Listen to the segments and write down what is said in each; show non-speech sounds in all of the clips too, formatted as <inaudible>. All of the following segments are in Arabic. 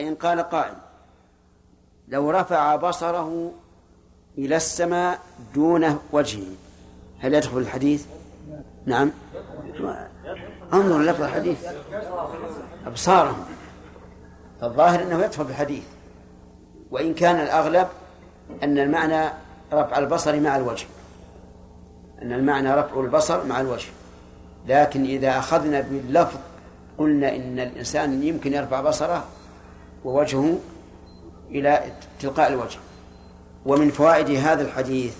فإن قال قائل لو رفع بصره إلى السماء دون وجهه هل يدخل الحديث؟ نعم. انظر لفظ الحديث. أبصارهم. فالظاهر أنه يدخل بالحديث وإن كان الأغلب أن المعنى رفع البصر مع الوجه. أن المعنى رفع البصر مع الوجه. لكن إذا أخذنا باللفظ قلنا إن الإنسان يمكن يرفع بصره ووجهه إلى تلقاء الوجه. ومن فوائد هذا الحديث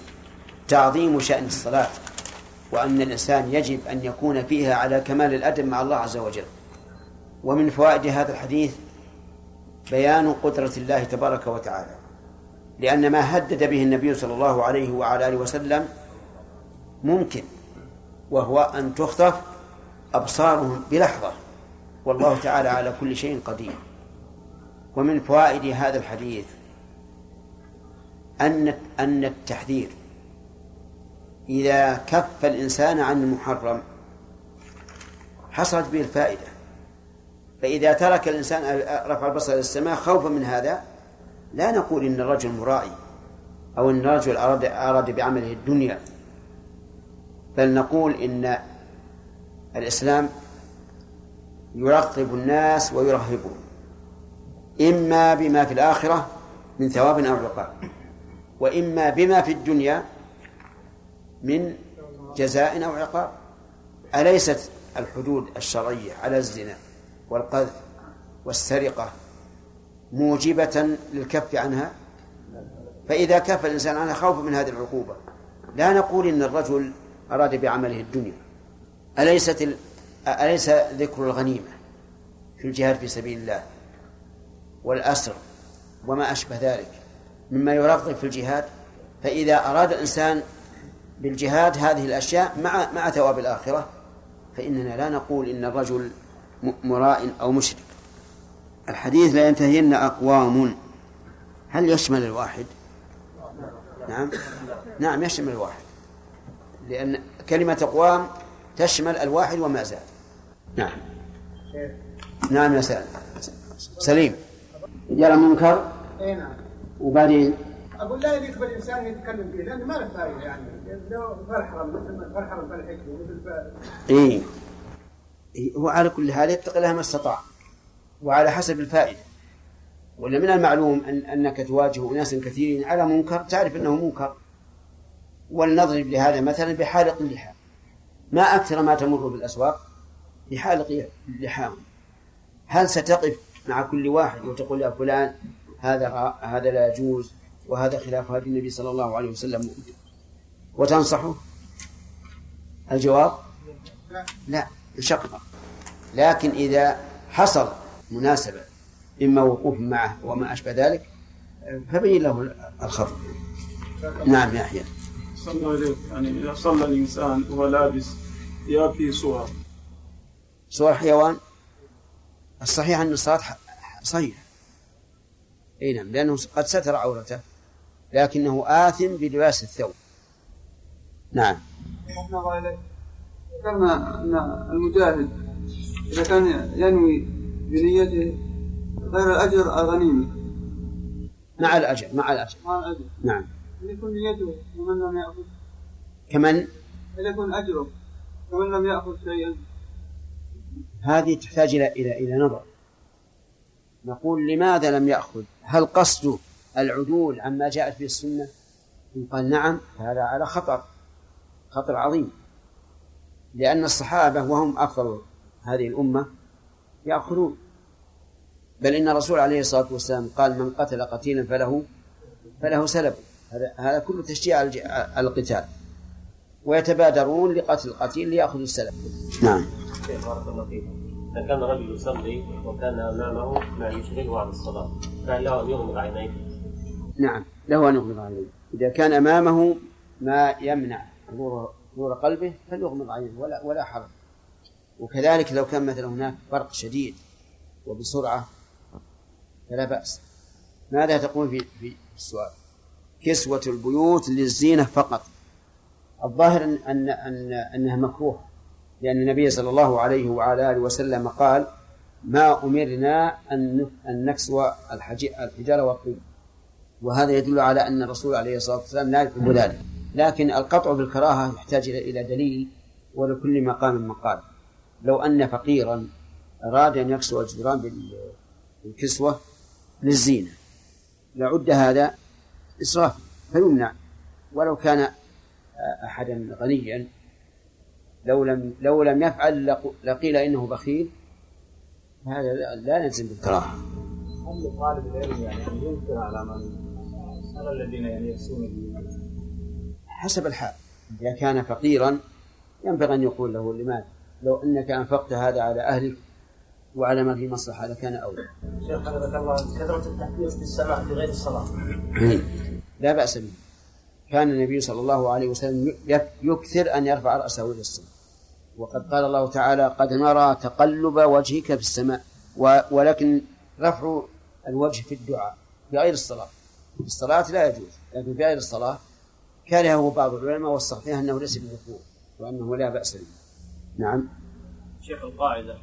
تعظيم شأن الصلاة وأن الإنسان يجب أن يكون فيها على كمال الأدب مع الله عز وجل. ومن فوائد هذا الحديث بيان قدرة الله تبارك وتعالى. لأن ما هدد به النبي صلى الله عليه وعلى آله وسلم ممكن وهو أن تخطف أبصارهم بلحظة. والله تعالى على كل شيء قدير. ومن فوائد هذا الحديث أن أن التحذير إذا كف الإنسان عن المحرم حصلت به الفائدة. فإذا ترك الإنسان رفع البصر إلى السماء خوفا من هذا لا نقول إن الرجل مرائي أو إن الرجل أراد أراد بعمله الدنيا بل نقول إن الإسلام يرغب الناس ويرهبهم. إما بما في الآخرة من ثواب أو عقاب وإما بما في الدنيا من جزاء أو عقاب. أليست الحدود الشرعية على الزنا والقذف والسرقة موجبة للكف عنها؟ فإذا كف الإنسان عنها خوفا من هذه العقوبة. لا نقول إن الرجل أراد بعمله الدنيا. أليست. أليس ذكر الغنيمة في الجهاد في سبيل الله؟ والأسر وما أشبه ذلك مما يرغب في الجهاد. فإذا أراد الإنسان بالجهاد هذه الأشياء مع مع ثواب الآخرة فإننا لا نقول إن الرجل مراء أو مشرك. الحديث لا ينتهين أقوام. هل يشمل الواحد؟ نعم. نعم يشمل الواحد. لأن كلمة أقوام تشمل الواحد وما زاد. نعم. نعم يا سلام. سليم. جرى منكر؟ اي نعم. وبعدين؟ أقول لا يليق بالانسان يتكلم فيه لأنه ما له فائده يعني. لو فالحرم مثل فالحرم فالحكمه مثل إيه. هو على كل حال يتقي لها ما استطاع وعلى حسب الفائدة. ولا من المعلوم أن أنك تواجه أناس كثيرين على منكر تعرف أنه منكر. ولنضرب لهذا مثلا بحالق اللحى ما أكثر ما تمر بالأسواق؟ بحالق لحاهم هل ستقف مع كل واحد وتقول يا فلان هذا هذا لا يجوز وهذا خلاف هدي النبي صلى الله عليه وسلم. وتنصحه؟ الجواب؟ لا شقة لكن إذا حصل مناسبة إما وقوف معه وما أشبه ذلك فبين له الخطأ نعم يا أحيان صلى يعني إذا صلى الإنسان وهو لابس ثياب فيه صور. صور حيوان؟ الصحيح أن الصلاة صحيح. أي نعم لأنه قد ستر عورته لكنه آثم بلباس الثوب. نعم. ذكرنا أن المجاهد إذا كان ينوي بنيته غير الأجر الغنيمة مع الأجر مع الأجر. مع الأجر. نعم. يكون نيته ومن لم يأخذ؟ كمن؟ يكون أجره ومن لم يأخذ شيئا؟ هذه تحتاج إلى إلى إلى نظر. نقول لماذا لم يأخذ؟ هل قصده العدول عما جاءت به السنة؟ إن قال نعم فهذا على خطر خطر عظيم. لأن الصحابة وهم أفضل هذه الأمة يأخذون. بل إن الرسول عليه الصلاة والسلام قال من قتل قتيلا فله فله سلب. هذا هذا كله تشجيع على القتال. ويتبادرون لقتل القتيل ليأخذوا السلب. نعم. بارك الله فيك. إذا كان رجل يصلي وكان أمامه ما يشغله عن الصلاة. فهل له أن يغمض عينيه؟ نعم له أن يغمض عينيه. إذا كان أمامه ما يمنع حضور حضور قلبه فليغمض عينه ولا ولا حرج. وكذلك لو كان مثلا هناك برق شديد وبسرعة فلا بأس. ماذا تقول في في السؤال؟ كسوة البيوت للزينة فقط. الظاهر أن أن أنها مكروهة. لأن النبي صلى الله عليه وعلى آله وسلم قال ما أمرنا أن أن نكسو الحجارة والطين وهذا يدل على أن الرسول عليه الصلاة والسلام لا يحب ذلك. لكن القطع بالكراهة يحتاج إلى دليل ولكل مقام مقال. لو أن فقيرا أراد أن يكسو الجدران بالكسوة للزينة لعد هذا إسراف فيمنع. ولو كان أحدا غنيا لو لم لو لم يفعل لقيل إنه بخيل هذا لا نلزم بالكراهة. هل لطالب العلم يعني ينكر على من على الذين يعني يكسون حسب الحال. إذا كان فقيرا ينبغي أن يقول له لماذا؟ لو أنك أنفقت هذا على أهلك وعلى ما في مصلحة لكان أولى. شيخ حفظك الله. كثرة التحديث بالسماع في غير الصلاة. لا بأس به. كان النبي صلى الله عليه وسلم يكثر أن يرفع رأسه إلى السماء. وقد قال الله تعالى قد نرى تقلب وجهك في السماء. ولكن رفع الوجه في الدعاء في غير الصلاة. في الصلاة لا يجوز لكن في غير الصلاة كرهه بعض العلماء والصحيح أنه ليس بالركوع وأنه لا بأس به. نعم. شيخ القاعدة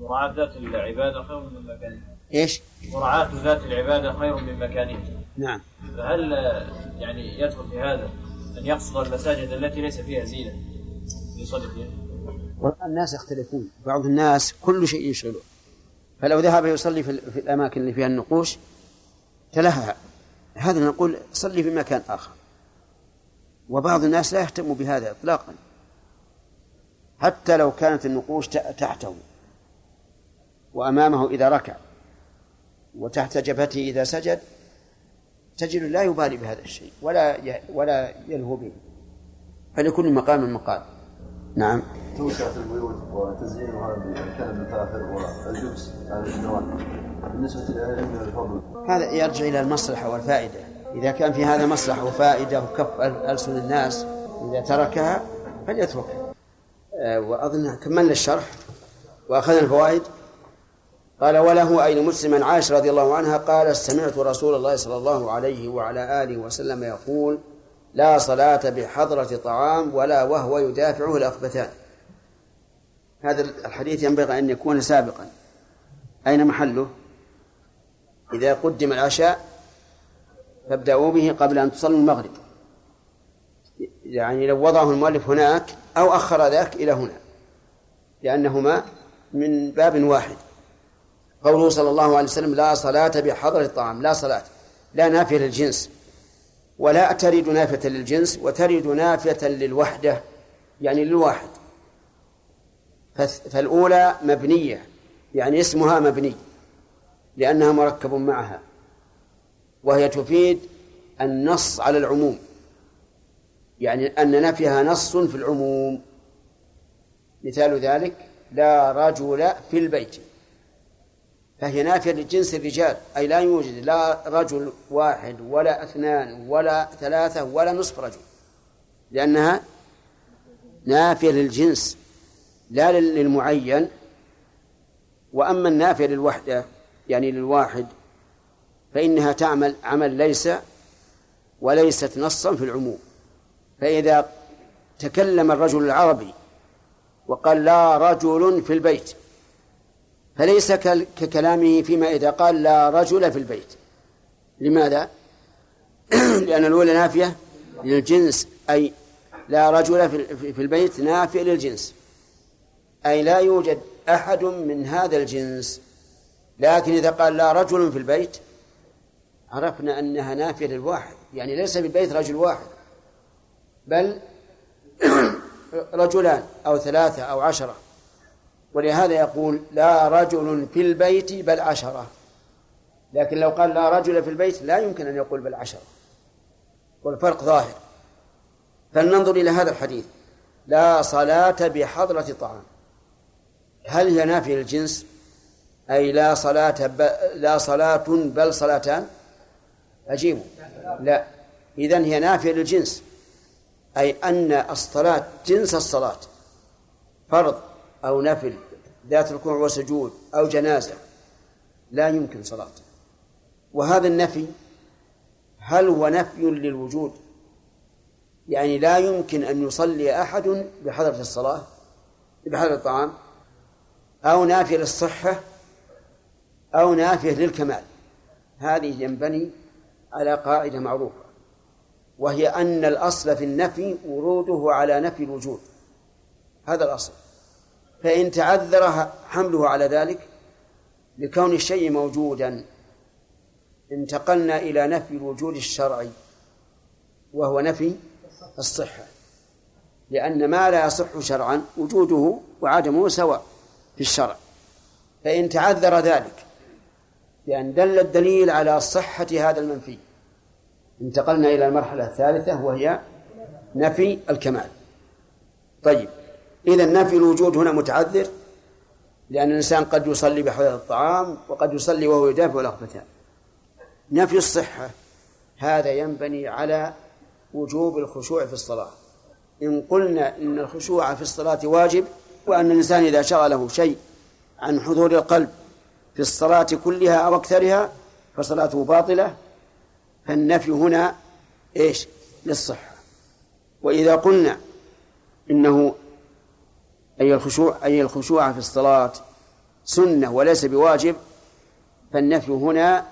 مراعاة ذات العبادة خير من مكانها. إيش؟ مراعاة ذات العبادة خير من مكانها. نعم. فهل يعني يدخل في هذا أن يقصد المساجد التي ليس فيها زينة يصلي فيها؟ الناس يختلفون. بعض الناس كل شيء يشغله. فلو ذهب يصلي في الأماكن اللي فيها النقوش تلهى هذا نقول صلي في مكان آخر. وبعض الناس لا يهتم بهذا إطلاقا. حتى لو كانت النقوش تحته. وأمامه إذا ركع. وتحت جبهته إذا سجد. تجد لا يبالي بهذا الشيء ولا ولا يلهو به. فلكل مقام مقال. نعم. توسعة البيوت وتزيينها بالكلام الفاخر والجبس على النوافذ بالنسبة للعلم الفضل. هذا يرجع إلى المصلحة والفائدة. إذا كان في هذا مصلحة وفائدة وكف ألسن الناس إذا تركها فليتركها. آه، وأظن كملنا الشرح. وأخذنا الفوائد. قال وله أي مسلم عائشة رضي الله عنها؟ قال سمعت رسول الله صلى الله عليه وعلى آله وسلم يقول لا صلاة بحضرة طعام ولا وهو يدافعه الأخبثان. هذا الحديث ينبغي أن يكون سابقا. أين محله؟ إذا قدم العشاء فابدأوا به قبل أن تصلوا المغرب. يعني لو وضعه المؤلف هناك أو أخر ذاك إلى هنا لأنهما من باب واحد. قوله صلى الله عليه وسلم لا صلاة بحضرة الطعام لا صلاة لا نافية للجنس ولا ترد نافية للجنس وترد نافية للوحدة يعني للواحد. فالأولى مبنية يعني اسمها مبني لأنها مركب معها وهي تفيد النص على العموم يعني أن نفيها نص في العموم. مثال ذلك لا رجل في البيت. فهي نافية لجنس الرجال أي لا يوجد لا رجل واحد ولا اثنان ولا ثلاثة ولا نصف رجل لأنها نافية للجنس لا للمعين. وأما النافية للوحدة يعني للواحد فإنها تعمل عمل ليس وليست نصا في العموم. فإذا تكلم الرجل العربي وقال لا رجل في البيت فليس ككلامه فيما إذا قال لا رجل في البيت. لماذا؟ <clears throat> لأن الأولى نافية للجنس أي لا رجل في البيت نافية للجنس. أي لا يوجد أحد من هذا الجنس. لكن إذا قال لا رجل في البيت عرفنا أنها نافية للواحد. يعني ليس في البيت رجل واحد. بل <clears throat> رجلان أو ثلاثة أو عشرة. ولهذا يقول لا رجل في البيت بل عشرة. لكن لو قال لا رجل في البيت لا يمكن أن يقول بل عشرة. والفرق ظاهر. فلننظر إلى هذا الحديث. لا صلاة بحضرة طعام. هل هي نافية للجنس؟ أي لا صلاة ب... لا صلاة بل صلاتان؟ أجيبوا. لا. إذن هي نافية للجنس. أي أن الصلاة جنس الصلاة. فرض أو نفل. ذات ركوع وسجود أو جنازة لا يمكن صلاة. وهذا النفي هل هو نفي للوجود؟ يعني لا يمكن أن يصلي أحد بحضرة الصلاة بحضرة الطعام أو نافي للصحة أو نافية للكمال. هذه ينبني على قاعدة معروفة وهي أن الأصل في النفي وروده على نفي الوجود. هذا الأصل. فإن تعذر حمله على ذلك لكون الشيء موجودا. انتقلنا إلى نفي الوجود الشرعي وهو نفي الصحة. لأن ما لا يصح شرعا وجوده وعدمه سواء في الشرع. فإن تعذر ذلك بأن دل الدليل على صحة هذا المنفي انتقلنا إلى المرحلة الثالثة وهي نفي الكمال. طيب. إذا نفي الوجود هنا متعذر لأن الإنسان قد يصلي بحضرة الطعام وقد يصلي وهو يدافع الأخبثان نفي الصحة هذا ينبني على وجوب الخشوع في الصلاة. إن قلنا إن الخشوع في الصلاة واجب وأن الإنسان إذا شغله شيء عن حضور القلب في الصلاة كلها أو أكثرها فصلاته باطلة. فالنفي هنا إيش؟ للصحة. وإذا قلنا إنه أي الخشوع أي الخشوع في الصلاة سنة وليس بواجب فالنفي هنا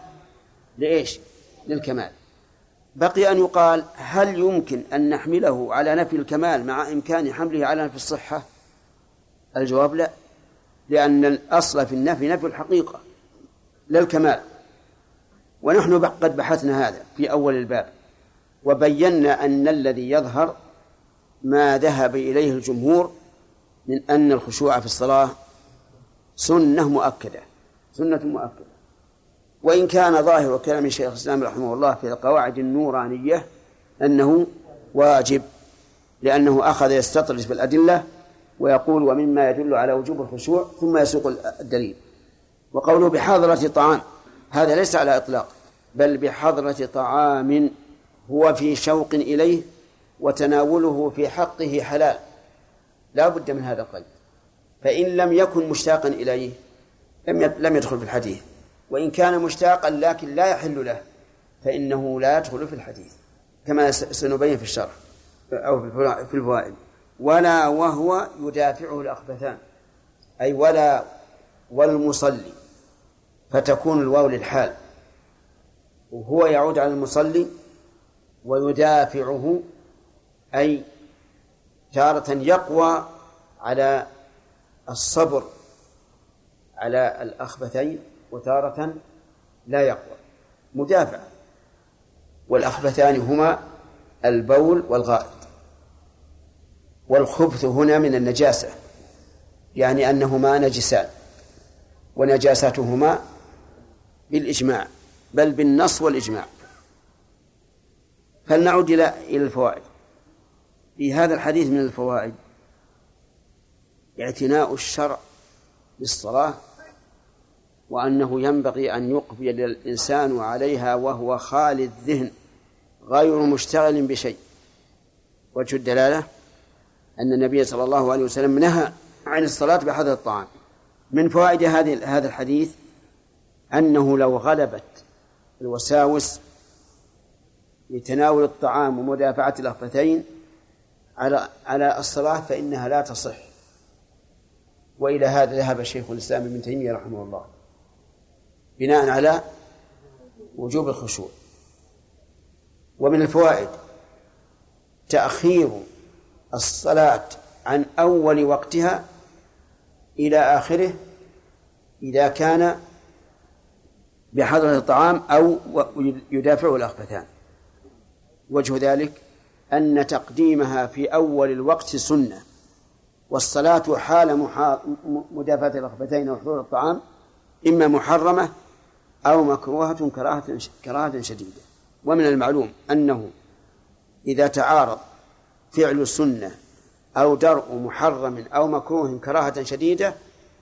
لإيش؟ للكمال. بقي أن يقال هل يمكن أن نحمله على نفي الكمال مع إمكان حمله على نفي الصحة؟ الجواب لا لأن الأصل في النفي نفي الحقيقة لا الكمال ونحن قد بحثنا هذا في أول الباب وبينا أن الذي يظهر ما ذهب إليه الجمهور من أن الخشوع في الصلاة سنة مؤكدة سنة مؤكدة. وإن كان ظاهر كلام الشيخ الإسلام رحمه الله في القواعد النورانية أنه واجب لأنه أخذ يستطرد في الأدلة ويقول ومما يدل على وجوب الخشوع ثم يسوق الدليل. وقوله بحضرة طعام هذا ليس على إطلاق بل بحضرة طعام هو في شوق إليه وتناوله في حقه حلال. لا بد من هذا القيد. فإن لم يكن مشتاقا إليه لم لم يدخل في الحديث. وإن كان مشتاقا لكن لا يحل له فإنه لا يدخل في الحديث. كما سنبين في الشرح أو في الفوائد. ولا وهو يدافعه الأخبثان. أي ولا والمصلي. فتكون الواو للحال. وهو يعود على المصلي ويدافعه أي تارة يقوى على الصبر على الأخبثين وتارة لا يقوى. مدافع. والأخبثان هما البول والغائط. والخبث هنا من النجاسة يعني أنهما نجسان. ونجاستهما بالإجماع بل بالنص والإجماع. فلنعود إلى إلى الفوائد. في هذا الحديث من الفوائد. اعتناء الشرع بالصلاة وأنه ينبغي أن يقبل الإنسان عليها وهو خالي الذهن غير مشتغل بشيء. وجه الدلالة أن النبي صلى الله عليه وسلم نهى عن الصلاة بحضر الطعام. من فوائد هذه هذا الحديث أنه لو غلبت الوساوس لتناول الطعام ومدافعة الأخبثين على على الصلاة فإنها لا تصح. وإلى هذا ذهب شيخ الإسلام ابن تيمية رحمه الله بناء على وجوب الخشوع. ومن الفوائد تأخير الصلاة عن أول وقتها إلى آخره إذا كان بحضرة الطعام أو يدافعه الأخبثان. وجه ذلك أن تقديمها في أول الوقت سنة والصلاة حال مدافعة الأخبثين وحضور الطعام إما محرمة أو مكروهة كراهة كراهة شديدة. ومن المعلوم أنه إذا تعارض فعل سنة أو درء محرم أو مكروه كراهة شديدة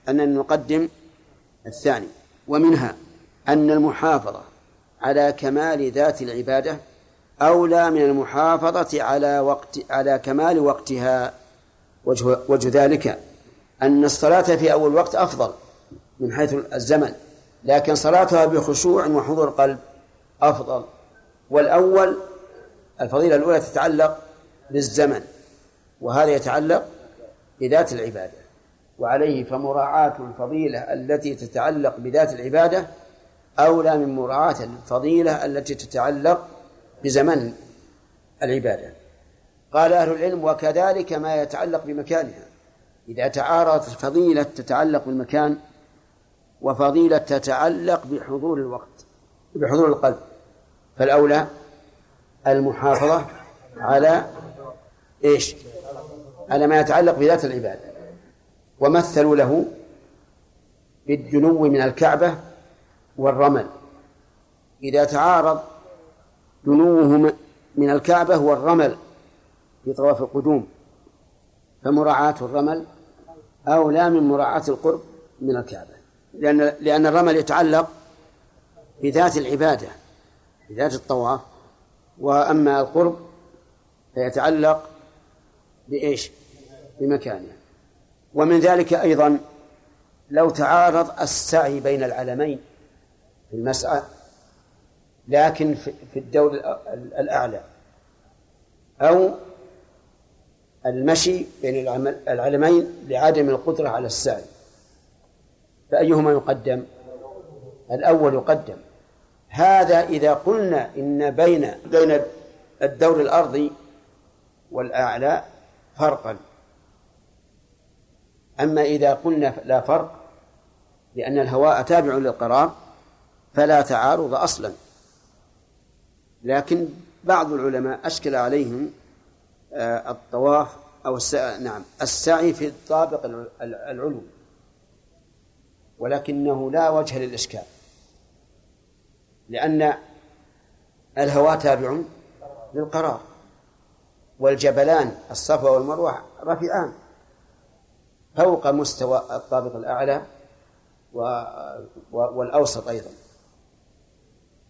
أن نقدم الثاني. ومنها أن المحافظة على كمال ذات العبادة أولى من المحافظة على وقت على كمال وقتها. وجه, وجه ذلك أن الصلاة في أول وقت أفضل من حيث الزمن لكن صلاتها بخشوع وحضور قلب أفضل. والأول الفضيلة الأولى تتعلق بالزمن وهذا يتعلق بذات العبادة. وعليه فمراعاة الفضيلة التي تتعلق بذات العبادة أولى من مراعاة الفضيلة التي تتعلق بزمن العبادة. قال أهل العلم وكذلك ما يتعلق بمكانها. إذا تعارضت فضيلة تتعلق بالمكان وفضيلة تتعلق بحضور الوقت بحضور القلب. فالأولى المحافظة على إيش؟ على ما يتعلق بذات العبادة. ومثلوا له بالدنو من الكعبة والرمل. إذا تعارض دنوه من الكعبة والرمل في طواف القدوم. فمراعاة الرمل أولى من مراعاة القرب من الكعبة. لأن لأن الرمل يتعلق بذات العبادة بذات الطواف. وأما القرب فيتعلق بإيش؟ بمكانه. ومن ذلك أيضا لو تعارض السعي بين العلمين في المسعى لكن في الدور الأعلى. أو المشي بين العلمين لعدم القدرة على السعي. فأيهما يقدم؟ الأول يقدم. هذا إذا قلنا إن بين بين الدور الأرضي والأعلى فرقا. أما إذا قلنا لا فرق لأن الهواء تابع للقرار فلا تعارض أصلا. لكن بعض العلماء أشكل عليهم آه، الطواف أو السعي نعم السعي في الطابق العلوي ولكنه لا وجه للإشكال لأن الهواء تابع للقرار والجبلان الصفا والمروة رفيعان فوق مستوى الطابق الأعلى والأوسط أيضا.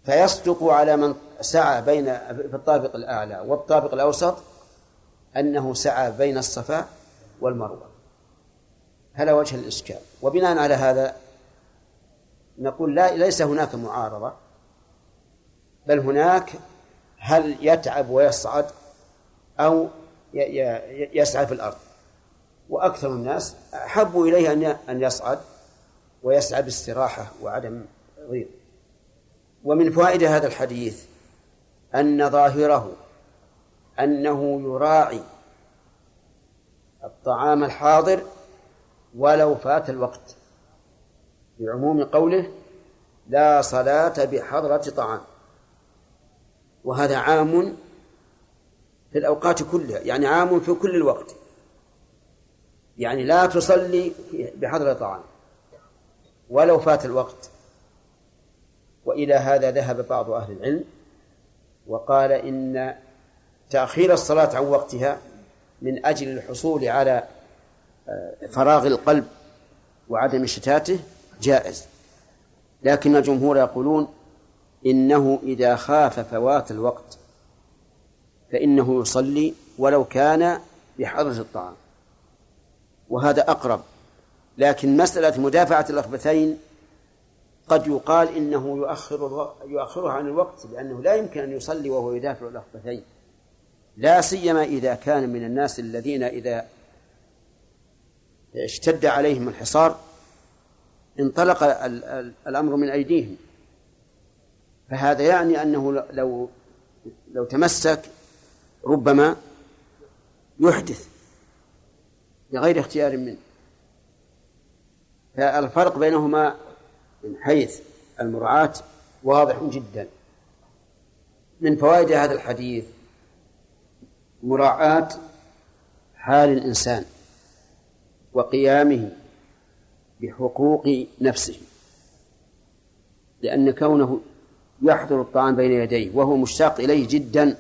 فيصدق على من سعى بين في الطابق الأعلى والطابق الأوسط أنه سعى بين الصفا والمروة. هذا وجه الإشكال. وبناء على هذا نقول لا ليس هناك معارضة بل هناك هل يتعب ويصعد أو يسعى في الأرض. وأكثر الناس أحبوا إليه أن يصعد ويسعى باستراحة وعدم ضيق ومن فوائد هذا الحديث أن ظاهره أنه يراعي الطعام الحاضر ولو فات الوقت. بعموم قوله لا صلاة بحضرة طعام. وهذا عام في الأوقات كلها يعني عام في كل الوقت. يعني لا تصلي بحضرة طعام ولو فات الوقت. وإلى هذا ذهب بعض أهل العلم. وقال إن تأخير الصلاة عن وقتها من أجل الحصول على آه، فراغ القلب وعدم شتاته جائز. لكن الجمهور يقولون إنه إذا خاف فوات الوقت فإنه يصلي ولو كان بحضرة الطعام وهذا أقرب. لكن مسألة مدافعة الأخبثين قد يقال إنه يؤخر يؤخرها عن الوقت لأنه لا يمكن أن يصلي وهو يدافع الأخبثين لا سيما إذا كان من الناس الذين إذا اشتد عليهم الحصار انطلق الأمر من أيديهم. فهذا يعني أنه لو لو تمسك ربما يحدث بغير اختيار منه. فالفرق بينهما من حيث المراعاة واضح جدا. من فوائد هذا الحديث مراعاة حال الإنسان وقيامه بحقوق نفسه لأن كونه يحضر الطعام بين يديه وهو مشتاق إليه جدا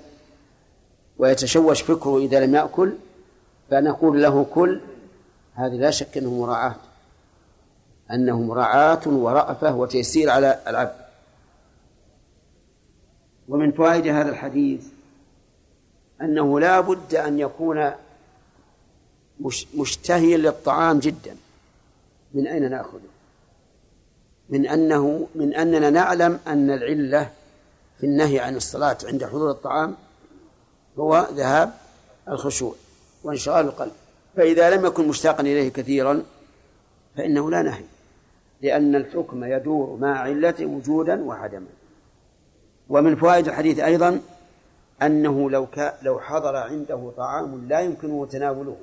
ويتشوش فكره إذا لم يأكل فنقول له كل هذه لا شك أنه مراعاة. أنه مراعاة ورأفة وتيسير على العبد. ومن فوائد هذا الحديث أنه لا بد أن يكون مشتهيا للطعام جدا. من أين نأخذه؟ من أنه من أننا نعلم أن العلة في النهي عن الصلاة عند حضور الطعام هو ذهاب الخشوع وانشغال القلب. فإذا لم يكن مشتاقا إليه كثيرا فإنه لا نهي. لأن الحكم يدور مع علته وجودا وعدما. ومن فوائد الحديث أيضا أنه لو كا لو حضر عنده طعام لا يمكنه تناوله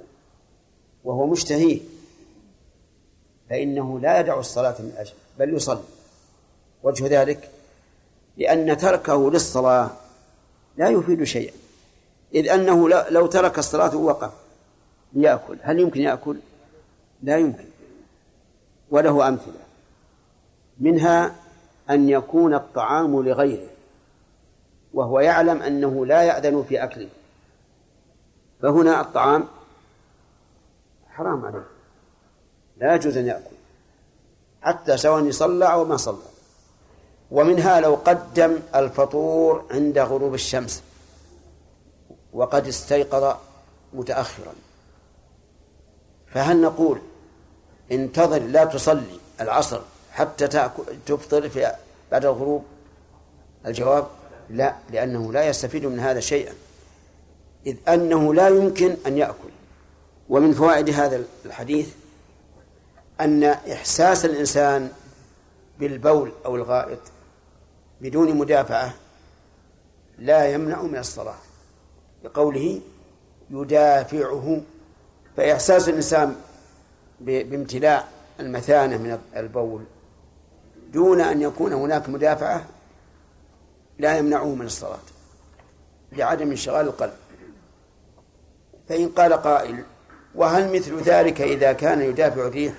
وهو مشتهيه فإنه لا يدع الصلاة من أجله بل يصلي. وجه ذلك لأن تركه للصلاة لا يفيد شيئا. إذ أنه لو ترك الصلاة ووقف ليأكل هل يمكن يأكل؟ لا يمكن. وله أمثلة. منها أن يكون الطعام لغيره وهو يعلم أنه لا يأذن في أكله. فهنا الطعام حرام عليه لا يجوز أن يأكل حتى سواء صلى أو ما صلى. ومنها لو قدم الفطور عند غروب الشمس وقد استيقظ متأخرا. فهل نقول انتظر لا تصلي العصر حتى تفطر في بعد الغروب؟ الجواب لا لأنه لا يستفيد من هذا شيئا. إذ أنه لا يمكن أن يأكل. ومن فوائد هذا الحديث أن إحساس الإنسان بالبول أو الغائط بدون مدافعة لا يمنع من الصلاة. بقوله يدافعه فإحساس الإنسان بامتلاء المثانة من البول. دون أن يكون هناك مدافعة لا يمنعه من الصلاة لعدم انشغال القلب. فإن قال قائل وهل مثل ذلك إذا كان يدافع الريح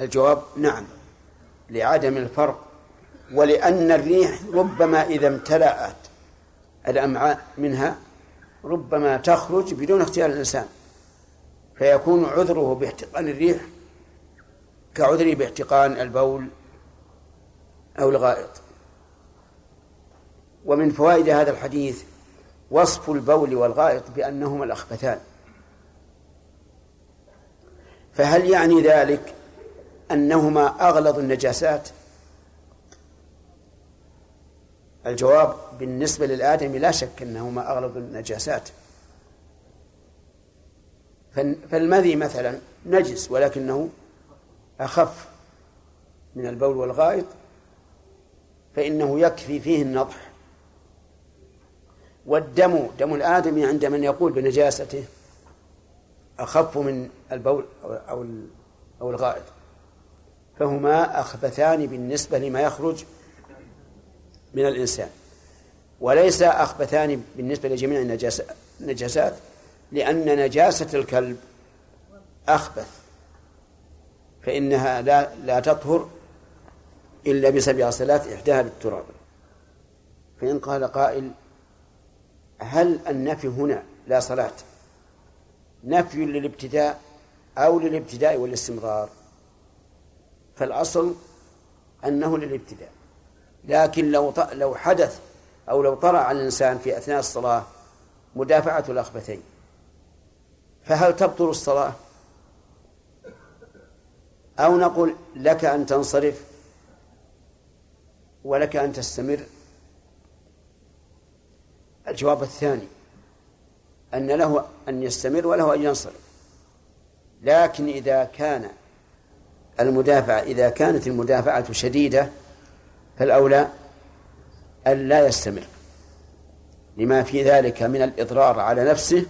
الجواب نعم لعدم الفرق ولأن الريح ربما إذا امتلأت الأمعاء منها ربما تخرج بدون اختيار الإنسان فيكون عذره باحتقان الريح كعذره باحتقان البول أو الغائط. ومن فوائد هذا الحديث وصف البول والغائط بأنهما الأخبثان. فهل يعني ذلك أنهما أغلظ النجاسات؟ الجواب بالنسبة للآدمي لا شك أنهما أغلظ النجاسات. فالمذي مثلا نجس ولكنه أخف من البول والغائط فإنه يكفي فيه النضح. والدم دم الآدمي عند من يقول بنجاسته أخف من البول أو أو الغائط. فهما أخبثان بالنسبة لما يخرج من الإنسان. وليس أخبثان بالنسبة لجميع النجاسات لأن نجاسة الكلب أخبث. فإنها لا لا تطهر إلا بسبع صلات إحداها بالتراب. فإن قال قائل هل النفي هنا لا صلاة؟ نفي للابتداء أو للابتداء والاستمرار. فالأصل أنه للابتداء. لكن لو لو حدث أو لو طرأ على الإنسان في أثناء الصلاة مدافعة الأخبثين فهل تبطل الصلاة؟ أو نقول لك أن تنصرف؟ ولك أن تستمر. الجواب الثاني أن له أن يستمر وله أن ينصرف لكن إذا كان المدافعة إذا كانت المدافعة شديدة فالأولى أن لا يستمر. لما في ذلك من الإضرار على نفسه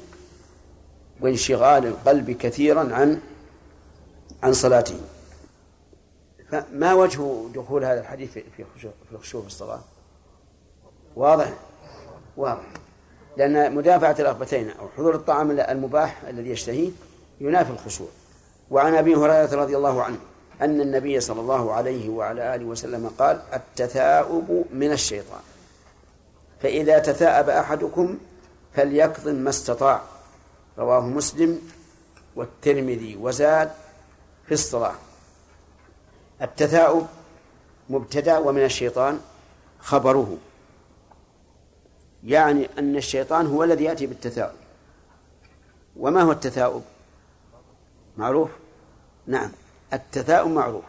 وانشغال القلب كثيرا عن عن صلاته. فما وجه دخول هذا الحديث في في الخشوع في الصلاة؟ واضح؟ واضح. لأن مدافعة الرغبتين أو حضور الطعام المباح الذي يشتهيه ينافي الخشوع. وعن أبي هريرة رضي الله عنه أن النبي صلى الله عليه وعلى آله وسلم قال التثاؤب من الشيطان. فإذا تثاءب أحدكم فليكظم ما استطاع. رواه مسلم والترمذي وزاد في الصلاة. التثاؤب مبتدأ ومن الشيطان خبره. يعني أن الشيطان هو الذي يأتي بالتثاؤب. وما هو التثاؤب؟ معروف؟ نعم التثاؤب معروف.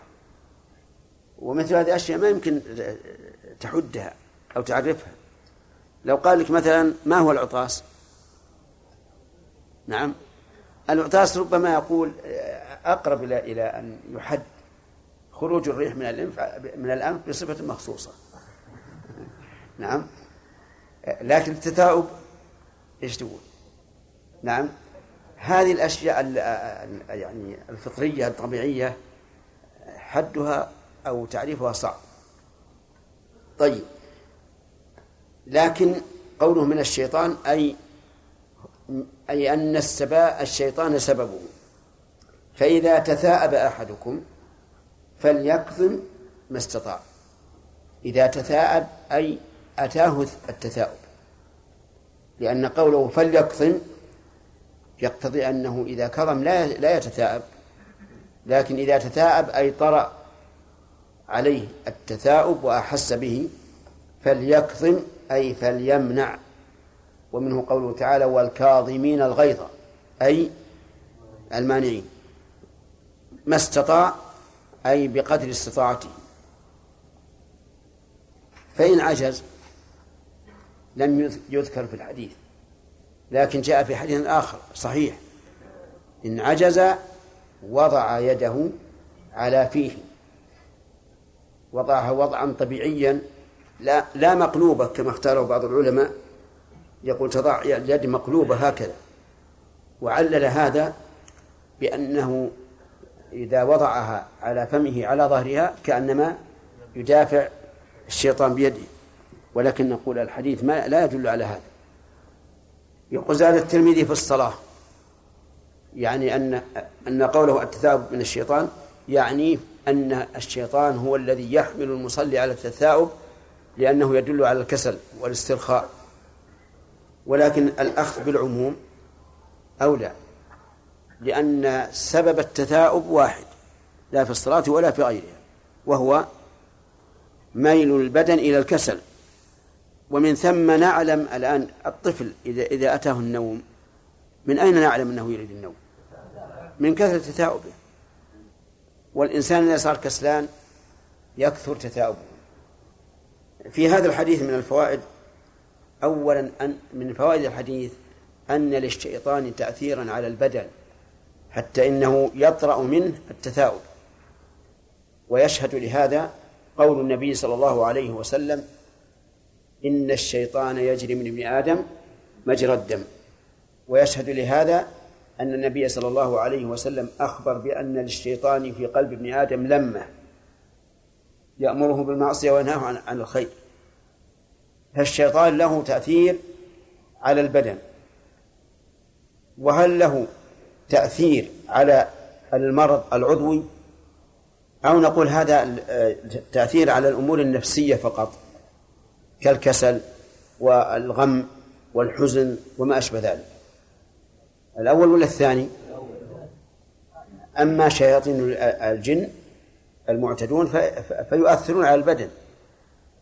ومثل هذه الأشياء ما يمكن تحدها أو تعرفها. لو قال لك مثلا ما هو العطاس؟ نعم العطاس ربما يقول أقرب إلى إلى أن يحد خروج الريح من الأنف من الأنف بصفة مخصوصة. نعم. لكن التثاؤب إيش تقول؟ نعم. هذه الأشياء يعني الفطرية الطبيعية حدها أو تعريفها صعب. طيب. لكن قوله من الشيطان أي أي أن السباء الشيطان سببه. فإذا تثاءب أحدكم فليكظم ما استطاع. إذا تثاءب أي أتاه التثاؤب. لأن قوله فليكظم يقتضي أنه إذا كظم لا لا يتثاءب. لكن إذا تثاءب أي طرأ عليه التثاؤب وأحس به فليكظم أي فليمنع. ومنه قوله تعالى والكاظمين الغيظ أي المانعين. ما استطاع أي بقدر استطاعته فإن عجز لم يذكر في الحديث. لكن جاء في حديث آخر صحيح. إن عجز وضع يده على فيه. وضعها وضعا طبيعيا لا لا مقلوبة كما اختاره بعض العلماء. يقول تضع اليد مقلوبة هكذا. وعلل هذا بأنه إذا وضعها على فمه على ظهرها كأنما يدافع الشيطان بيده. ولكن نقول الحديث ما لا يدل على هذا. يقول زاد الترمذي في الصلاة يعني أن أن قوله التثاؤب من الشيطان يعني أن الشيطان هو الذي يحمل المصلي على التثاؤب لأنه يدل على الكسل والاسترخاء. ولكن الأخذ بالعموم أولى. لأن سبب التثاؤب واحد لا في الصلاة ولا في غيرها وهو ميل البدن إلى الكسل. ومن ثم نعلم الآن الطفل إذا إذا أتاه النوم من أين نعلم أنه يريد النوم؟ من كثرة تثاؤبه. والإنسان إذا صار كسلان يكثر تثاؤبه. في هذا الحديث من الفوائد أولا أن من فوائد الحديث أن للشيطان تأثيرا على البدن. حتى إنه يطرأ منه التثاؤب. ويشهد لهذا قول النبي صلى الله عليه وسلم إن الشيطان يجري من ابن آدم مجرى الدم. ويشهد لهذا أن النبي صلى الله عليه وسلم أخبر بأن للشيطان في قلب ابن آدم لمة يأمره بالمعصية وينهاه عن, الخير. فالشيطان له تأثير على البدن. وهل له تأثير على المرض العضوي أو نقول هذا تأثير على الأمور النفسية فقط كالكسل والغم والحزن وما أشبه ذلك. الأول ولا الثاني؟ أما شياطين الجن المعتدون فيؤثرون على البدن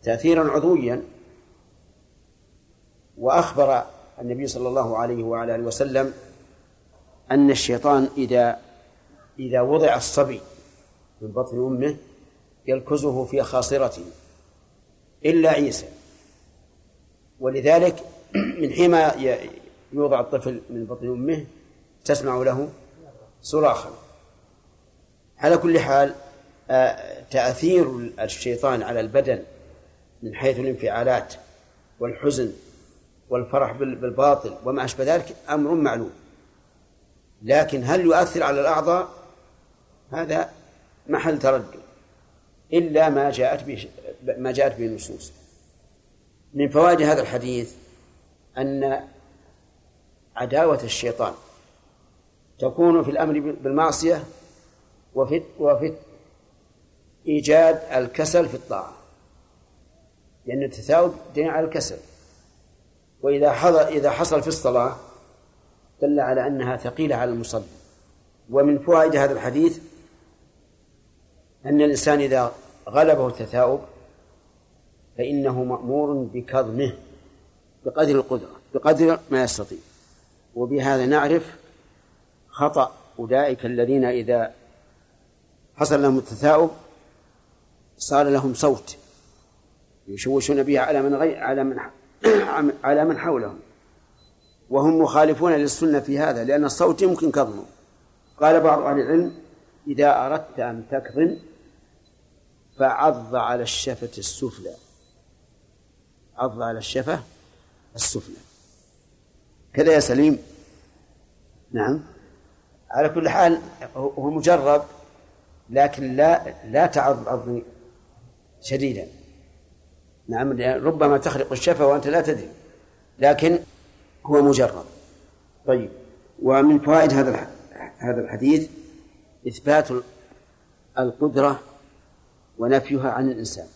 تأثيرا عضويا. وأخبر النبي صلى الله عليه وعلى آله وسلم أن الشيطان إذا إذا وضع الصبي من بطن أمه يلكزه في خاصرته إلا عيسى. ولذلك من حين يوضع الطفل من بطن أمه تسمع له صراخا. على كل حال تأثير الشيطان على البدن من حيث الانفعالات والحزن والفرح بالباطل وما أشبه ذلك أمر معلوم. لكن هل يؤثر على الأعضاء؟ هذا محل تردد. إلا ما جاءت به ما جاءت به النصوص. من فوائد هذا الحديث أن عداوة الشيطان تكون في الأمر بالمعصية وفي وفي إيجاد الكسل في الطاعة. لأن التثاؤب دين على الكسل. وإذا حصل إذا حصل في الصلاة دل على أنها ثقيلة على المصلي. ومن فوائد هذا الحديث أن الإنسان إذا غلبه التثاؤب فإنه مأمور بكظمه بقدر القدرة بقدر ما يستطيع. وبهذا نعرف خطأ أولئك الذين إذا حصل لهم التثاؤب صار لهم صوت يشوشون به على من غير على من على من حولهم. وهم مخالفون للسنة في هذا لأن الصوت يمكن كظمه. قال بعض أهل العلم إذا أردت أن تكظم فعض على الشفة السفلى. عض على الشفة السفلى. كذا يا سليم. نعم. على كل حال هو مجرب لكن لا لا تعض العض شديدا. نعم ربما تخرق الشفة وأنت لا تدري. لكن هو مجرب طيب. ومن فوائد هذا هذا الحديث إثبات القدرة ونفيها عن الإنسان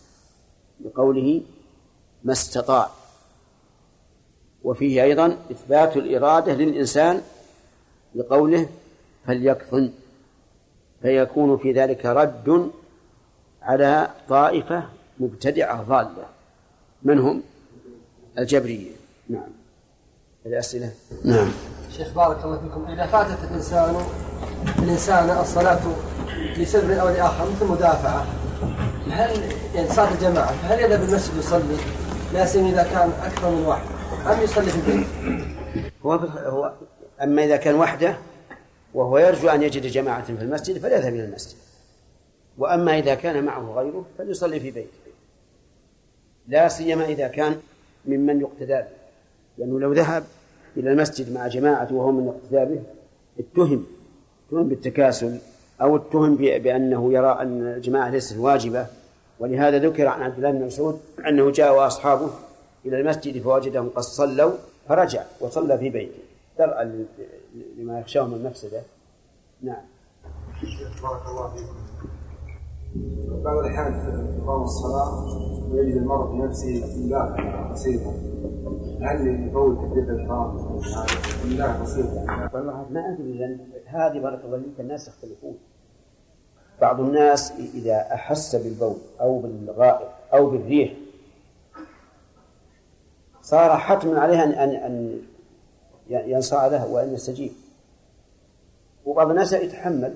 بقوله ما استطاع. وفيه أيضا إثبات الإرادة للإنسان بقوله فليكفن. فيكون في ذلك رد على طائفة مبتدعة ضالة. من هم؟ الجبرية. نعم. الأسئلة. نعم. شيخ بارك الله فيكم. إذا فاتت الإنسان الإنسان الصلاة لسبب أو لآخر مثل مدافعة هل يعني صلاة الجماعة فهل يذهب المسجد يصلي؟ لا سيما إذا كان أكثر من واحد. أم يصلي في البيت؟ هو هو أما إذا كان وحده وهو يرجو أن يجد جماعة في المسجد فليذهب إلى المسجد. وأما إذا كان معه غيره فليصلي في بيته. لا سيما إذا كان ممن يقتدى به. لأنه لو ذهب إلى المسجد مع جماعة وهو من يقتدى به اتهم اتهم بالتكاسل أو اتهم بأنه يرى أن الجماعة ليست واجبة. ولهذا ذكر عن عبد الله بن مسعود أنه جاء وأصحابه إلى المسجد فوجدهم قد صلوا فرجع وصلى في بيته. درءا لما يخشاه من المفسدة نعم. بارك الله فيكم. بعض الأحيان في إقام الصلاة ويجد المرء في نفسه بسيطة ما أدري لأن هذه بارك الله فيك الناس يختلفون. بعض الناس إذا أحس بالبول أو بالغائط أو بالريح صار حتما عليه أن أن أن ينصاع له وأن يستجيب. وبعض الناس يتحمل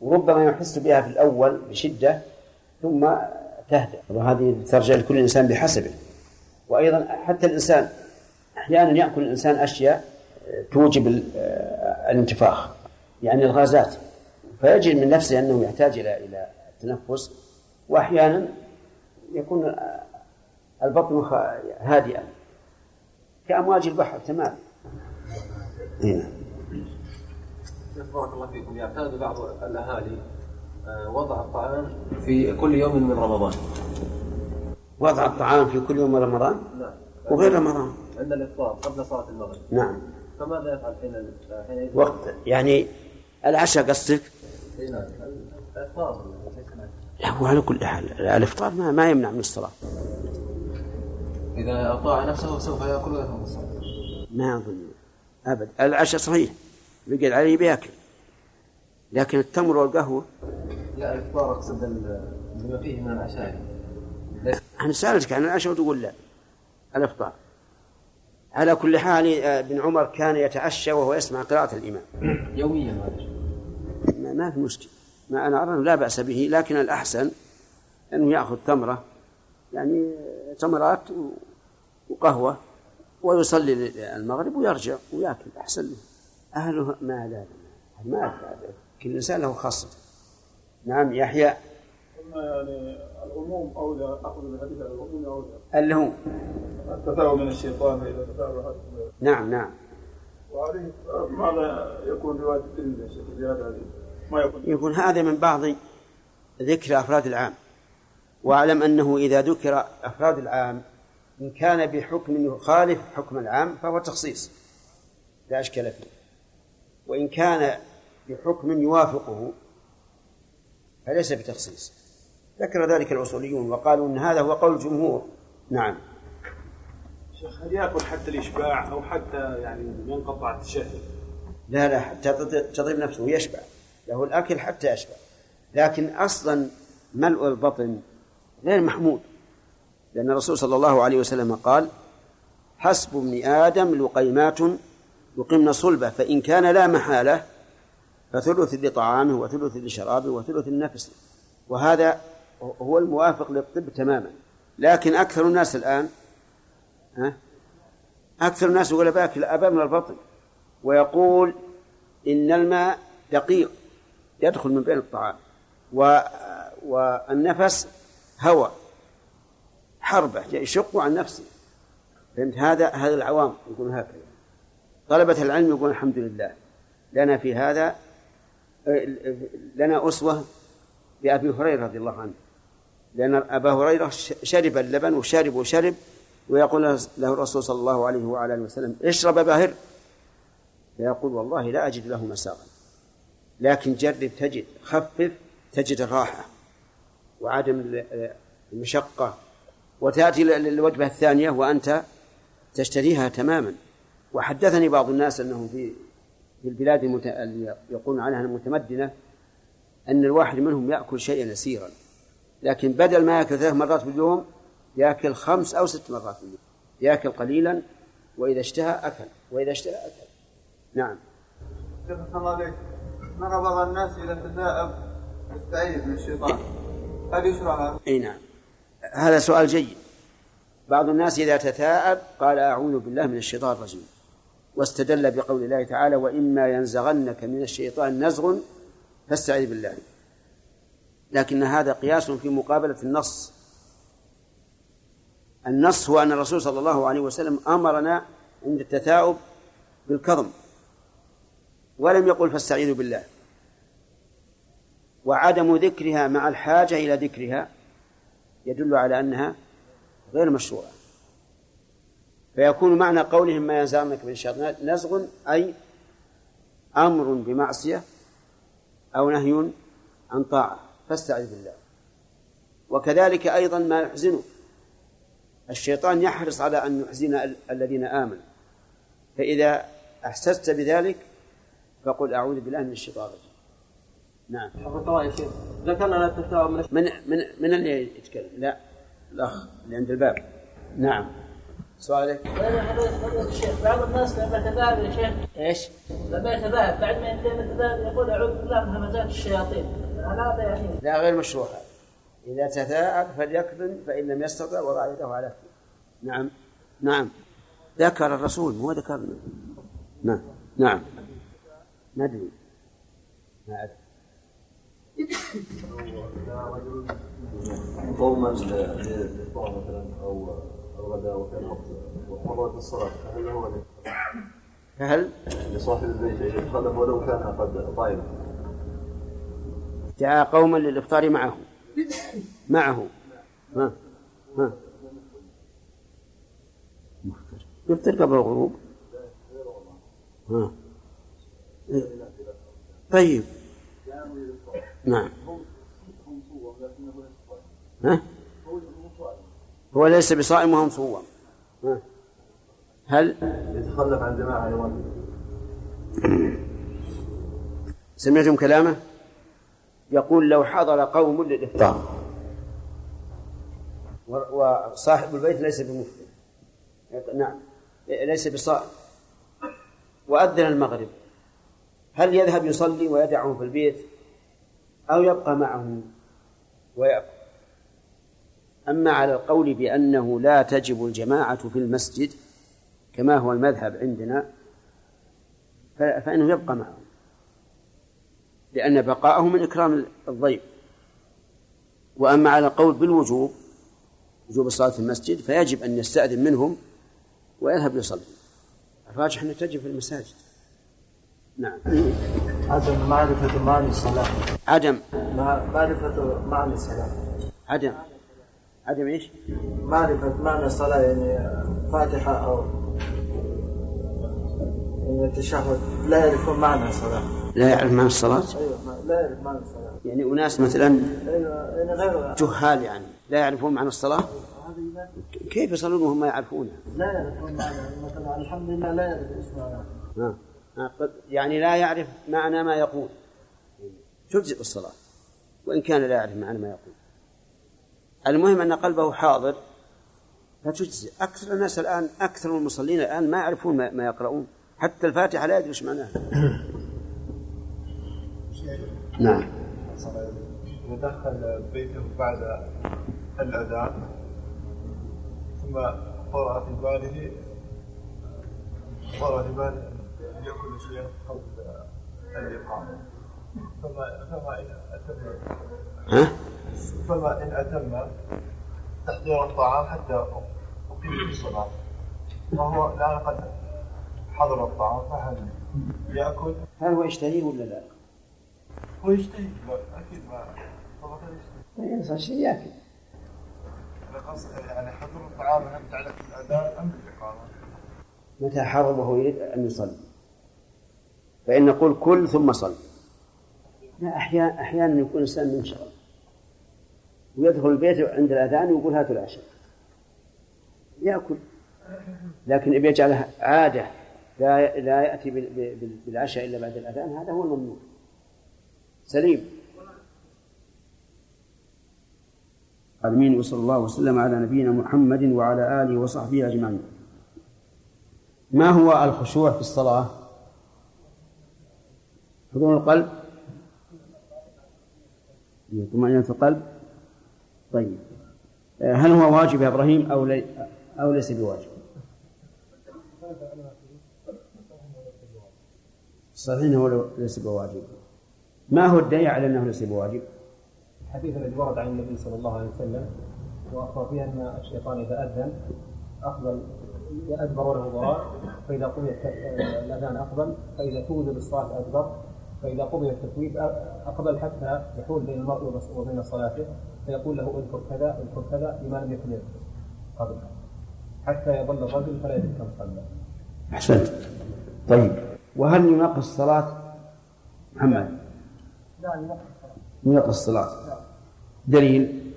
وربما يحس بها في الأول بشدة ثم تهدأ. وهذه ترجع لكل إنسان بحسبه. وأيضا حتى الإنسان أحيانا يأكل الإنسان أشياء توجب الانتفاخ يعني الغازات. فيجد من نفسه أنه يحتاج إلى إلى التنفس وأحيانا يكون البطن هادئا. كأمواج البحر تمام. هنا بارك الله فيكم. يعتاد بعض الأهالي آه، وضع الطعام في كل يوم من رمضان. وضع الطعام في كل يوم من رمضان؟ نعم وغير رمضان. عند الإفطار قبل صلاة المغرب. نعم. فماذا يفعل حين حين وقت يعني العشاء قصدك؟ نعم. الإفطار. لا هو على كل حال الإفطار ما, ما يمنع من الصلاة. إذا أطاع نفسه سوف يأكل ويفهم الصلاه ما أظن. ابدا العشاء صحيح. يقعد عليه بيأكل. لكن التمر والقهوة؟ لا الإفطار أقصد بما فيه من العشاء. سالتك عن العشاء وتقول لا. الإفطار. على كل حال آه، ابن عمر كان يتعشى وهو يسمع قراءة الإمام يوميا ما, ما في مشكلة. ما أنا أرى لا بأس به لكن الأحسن أنه يأخذ تمرة يعني تمرات و- وقهوة ويصلي المغرب ويرجع ويأكل أحسن له. أهله ما لا ما كل إنسان له خاصة. نعم يحيى يعني العموم اولى أخذ بالحديث على العموم اولى اللي هو التثاؤب من الشيطان اذا تثاؤب نعم نعم. وعليه ماذا يكون رواية الترمذي في هذا الحديث؟ ما يكون؟ يكون هذا من بعض ذكر أفراد العام. واعلم أنه إذا ذكر أفراد العام إن كان بحكم يخالف حكم العام فهو تخصيص. لا إشكال فيه. وإن كان بحكم يوافقه فليس بتخصيص. ذكر ذلك الأصوليون وقالوا أن هذا هو قول الجمهور. نعم. شيخ هل يأكل حتى الإشباع أو حتى يعني ينقطع التشهد؟ لا لا حتى تضرب نفسه يشبع. له الأكل حتى يشبع. لكن أصلا ملء البطن غير محمود. لأن الرسول صلى الله عليه وسلم قال حسب ابن آدم لقيمات يقمن صلبة فإن كان لا محالة فثلث لطعامه وثلث لشرابه وثلث لنفسه. وهذا هو الموافق للطب تماما. لكن أكثر الناس الآن ها؟ أكثر الناس يقول باكل أبا من البطن. ويقول إن الماء دقيق يدخل من بين الطعام. و والنفس هوى حربة يشق عن نفسه. فهمت؟ هذا هذا العوام يقول هكذا. طلبة العلم يقول الحمد لله. لنا في هذا لنا أسوة بأبي هريرة رضي الله عنه. لأن أبا هريرة شرب اللبن وشرب وشرب ويقول له الرسول صلى الله عليه وعلى آله وسلم اشرب باهر فيقول والله لا أجد له مساغا لكن جرب تجد خفف تجد الراحة وعدم المشقة وتأتي للوجبة الثانية وأنت تشتريها تماما. وحدثني بعض الناس أنهم في في البلاد المت... يقولون عنها المتمدنة أن الواحد منهم يأكل شيئا يسيرا. لكن بدل ما يأكل ثلاث مرات في اليوم يأكل خمس أو ست مرات في اليوم. يأكل قليلا وإذا اشتهى أكل وإذا اشتهى أكل. نعم. شيخ الله عليك نرى بعض الناس إذا تثاءب يستعيذ من الشيطان؟ هل يشرع هذا؟ أي نعم. هذا سؤال جيد. بعض الناس إذا تثاءب قال أعوذ بالله من الشيطان الرجيم. واستدل بقول الله تعالى وإما ينزغنك من الشيطان نزغ فاستعذ بالله. لكن هذا قياس في مقابلة النص. النص هو أن الرسول صلى الله عليه وسلم أمرنا عند التثاؤب بالكظم ولم يقل فاستعيذوا بالله. وعدم ذكرها مع الحاجة إلى ذكرها يدل على أنها غير مشروعة. فيكون معنى قولهم ما ينزغنك من الشيطان نزغ أي أمر بمعصية أو نهي عن طاعة. فاستعذ بالله. وكذلك أيضا ما يحزنك الشيطان يحرص على أن يحزن الذين آمنوا. فإذا أحسست بذلك فقل أعوذ بالله من الشيطان الرجيم. نعم. ذكرنا من من من اللي يتكلم؟ لا. الأخ اللي عند الباب. نعم. سؤالك بعض الناس لما يتذاهب يا شيخ إيش؟ لما يتذاهب بعد ما ينتهي من يقول أعوذ بالله من همزات الشياطين. لا غير مشروع. هذا إذا تثاءب فليكظم فإن لم يستطع وضع يده على فيه نعم. نعم. ذكر الرسول مو ذكرنا نعم. نعم. ما أدري. ما أدري قوما للإفطار مثلا أو الغداء وكان وحضرت الصلاة فهل هو فهل لصاحب البيت يتخلف ولو كان قد طائما جاء قوما للإفطار معه معه ها ها. يفطر قبل الغروب. ها. طيب. نعم. ها؟ هو ليس بصائم وهم صوام ها. هل؟ يتخلف عن جماعة سمعتم كلامه؟ يقول لو حضر قوم للإفطار و- وصاحب البيت ليس بمفطر نعم. ليس بصائم وأذن المغرب. هل يذهب يصلي ويدعهم في البيت؟ أو يبقى معهم ويأكل. أما على القول بأنه لا تجب الجماعة في المسجد كما هو المذهب عندنا فإنه يبقى معهم. لأن بقاءه من إكرام الضيف. وأما على القول بالوجوب وجوب الصلاة في المسجد فيجب أن يستأذن منهم ويذهب يصلي. الراجح أنه تجب في المساجد. نعم. عدم معرفة معنى الصلاة. عدم. مع- معرفة معنى الصلاة. عدم. عدم إيش؟ معرفة معنى الصلاة يعني فاتحة أو يعني التشهد لا يعرفون معنى الصلاة. لا يعرف معنى الصلاة؟ لا يعرف معنى الصلاة. يعني أناس مثلا أيوة يعني جهال يعني لا يعرفون معنى الصلاة؟ كيف يصلون وهم ما يعرفونها؟ لا يعرفون معنى مثلا الحمد لله لا يعرف إيش معناه ها. ها. قد- يعني لا يعرف معنى ما يقول. تجزئ الصلاة وإن كان لا يعرف معنى ما يقول. المهم أن قلبه حاضر فتجزئ أكثر الناس الآن أكثر المصلين الآن ما يعرفون ما, ما يقرؤون. حتى الفاتحة لا يدري إيش معناها. نعم إذا دخل بيته بعد الأذان ثم طرأ في باله طرأ في باله أن يأكل شيئا قبل الإقامة فما فما إن أتم ها؟ فما إن أتم تحضير الطعام حتى أقيم الصلاة وهو الآن قد حضر الطعام فهل يأكل؟ هل هو يشتهيه ولا لا؟ هو يشتهي لا أكيد ما كان يشتهي ينصح شيء ياكل يعني حضور الطعام هل تعلق بالأذان أم بالإقامة؟ متى حضر وهو يريد أن يصلي فإن نقول كل ثم صل لا أحيانا أحيانا يكون الإنسان منشغل ويدخل البيت عند الأذان ويقول هاتوا العشاء يأكل لكن يبي يجعلها عادة لا لا بال- بالعشاء إلا بعد الأذان هذا هو الممنوع سليم. آمين وصلى الله وسلم على نبينا محمد وعلى آله وصحبه أجمعين. ما هو الخشوع في الصلاة؟ حضور القلب. طمأنينة القلب. طيب. هل هو واجب يا إبراهيم أو لي أو ليس بواجب؟ صحيح أنه ليس بواجب. ما هو الدليل على أنه ليس بواجب الحديث الذي ورد عن النبي صلى الله عليه وسلم وأخبر فيها أن الشيطان إذا أذن أقبل أدبر وله ضرار فإذا قضي الت- الأذان أقبل فإذا توجد الصلاة أدبر فإذا قضي التثويب أ- أقبل حتى يحول بين المرء وبين صلاته فيقول له اذكر كذا اذكر كذا لما لم يكن يذكر قبل. حتى يظل الرجل فلا يدري كم صلى. أحسنت. طيب. وهل ينقص الصلاة؟ محمد. ينقص ينقص الصلاة. دليل.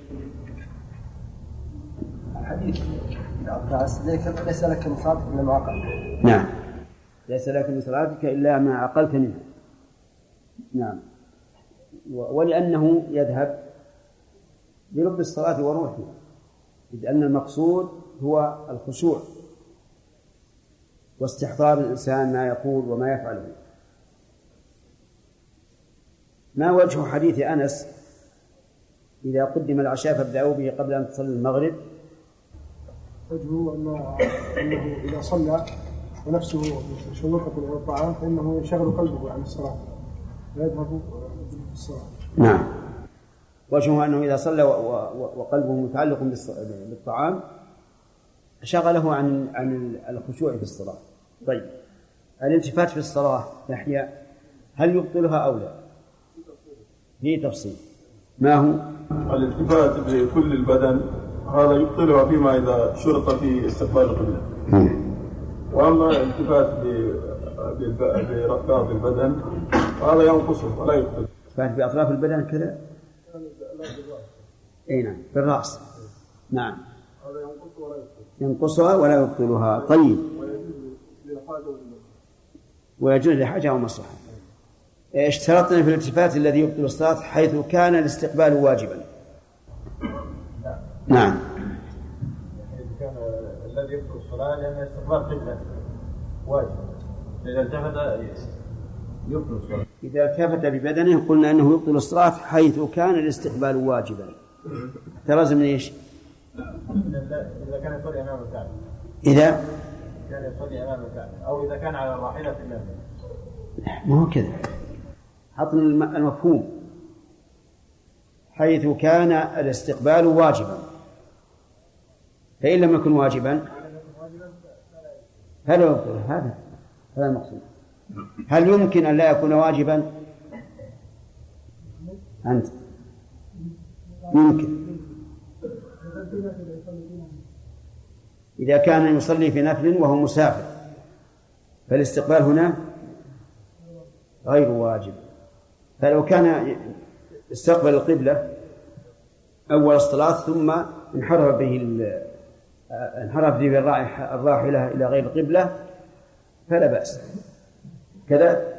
حديث ابن عباس ليس لك من صلاتك الا ما عقلت نعم. ليس لك من صلاتك إلا ما عقلت منها نعم. ولأنه يذهب بلب الصلاة وروحها إذ أن المقصود هو الخشوع. واستحضار الإنسان ما يقول وما يفعله. ما وجه حديث أنس إذا قدم العشاء فابدأوا به قبل أن تصلي المغرب؟ وجهه أنه أنه إذا صلى ونفسه مشوقة إلى الطعام فإنه ينشغل قلبه عن الصلاة ويذهب الصلاة نعم. وجهه أنه إذا صلى وقلبه متعلق بالطعام شغله عن عن الخشوع في الصلاة. طيب. الالتفات في الصلاة يحيى هل يبطلها أو لا؟ في تفصيل. ما هو؟ الالتفات بكل البدن هذا يبطلها فيما إذا شرط في استقبال القبلة. وأما الالتفات ب- بالب- بركاب البدن هذا ينقصه ولا يبطل التفات بأطراف البدن كذا؟ أي نعم. بالرأس. نعم. هذا ولا يبطل ينقصها ولا يبطلها طيب. ويجوز لحاجة ومصلحة. اشترطنا في الالتفات الذي يبطل الصلاة حيث كان الاستقبال واجبا. نعم. إذا كان الذي يبطل الصلاة لأن استقبال قبلة واجب إذا التفت يبطل الصلاة. إذا التفت ببدنه قلنا أنه يبطل الصلاة حيث كان الاستقبال واجبا. احترز من إيش؟ إذا كان يصلي أمام الكعبة. إذا؟ كان يصلي أمام الكعبة. أو إذا كان على الراحلة في المنزل ما هو كذا. الم- المفهوم. حيث كان الاستقبال واجبا. فإن لم يكن واجبا فلا يبطل هذا هذا المقصود. هل يمكن أن لا يكون واجبا؟ أنت. يمكن. إذا كان يصلي في نفل وهو مسافر فالاستقبال هنا غير واجب. فلو كان استقبل القبلة أول الصلاة ثم انحرف به انحرف به الراح- الراحلة إلى غير القبلة فلا بأس. كذا؟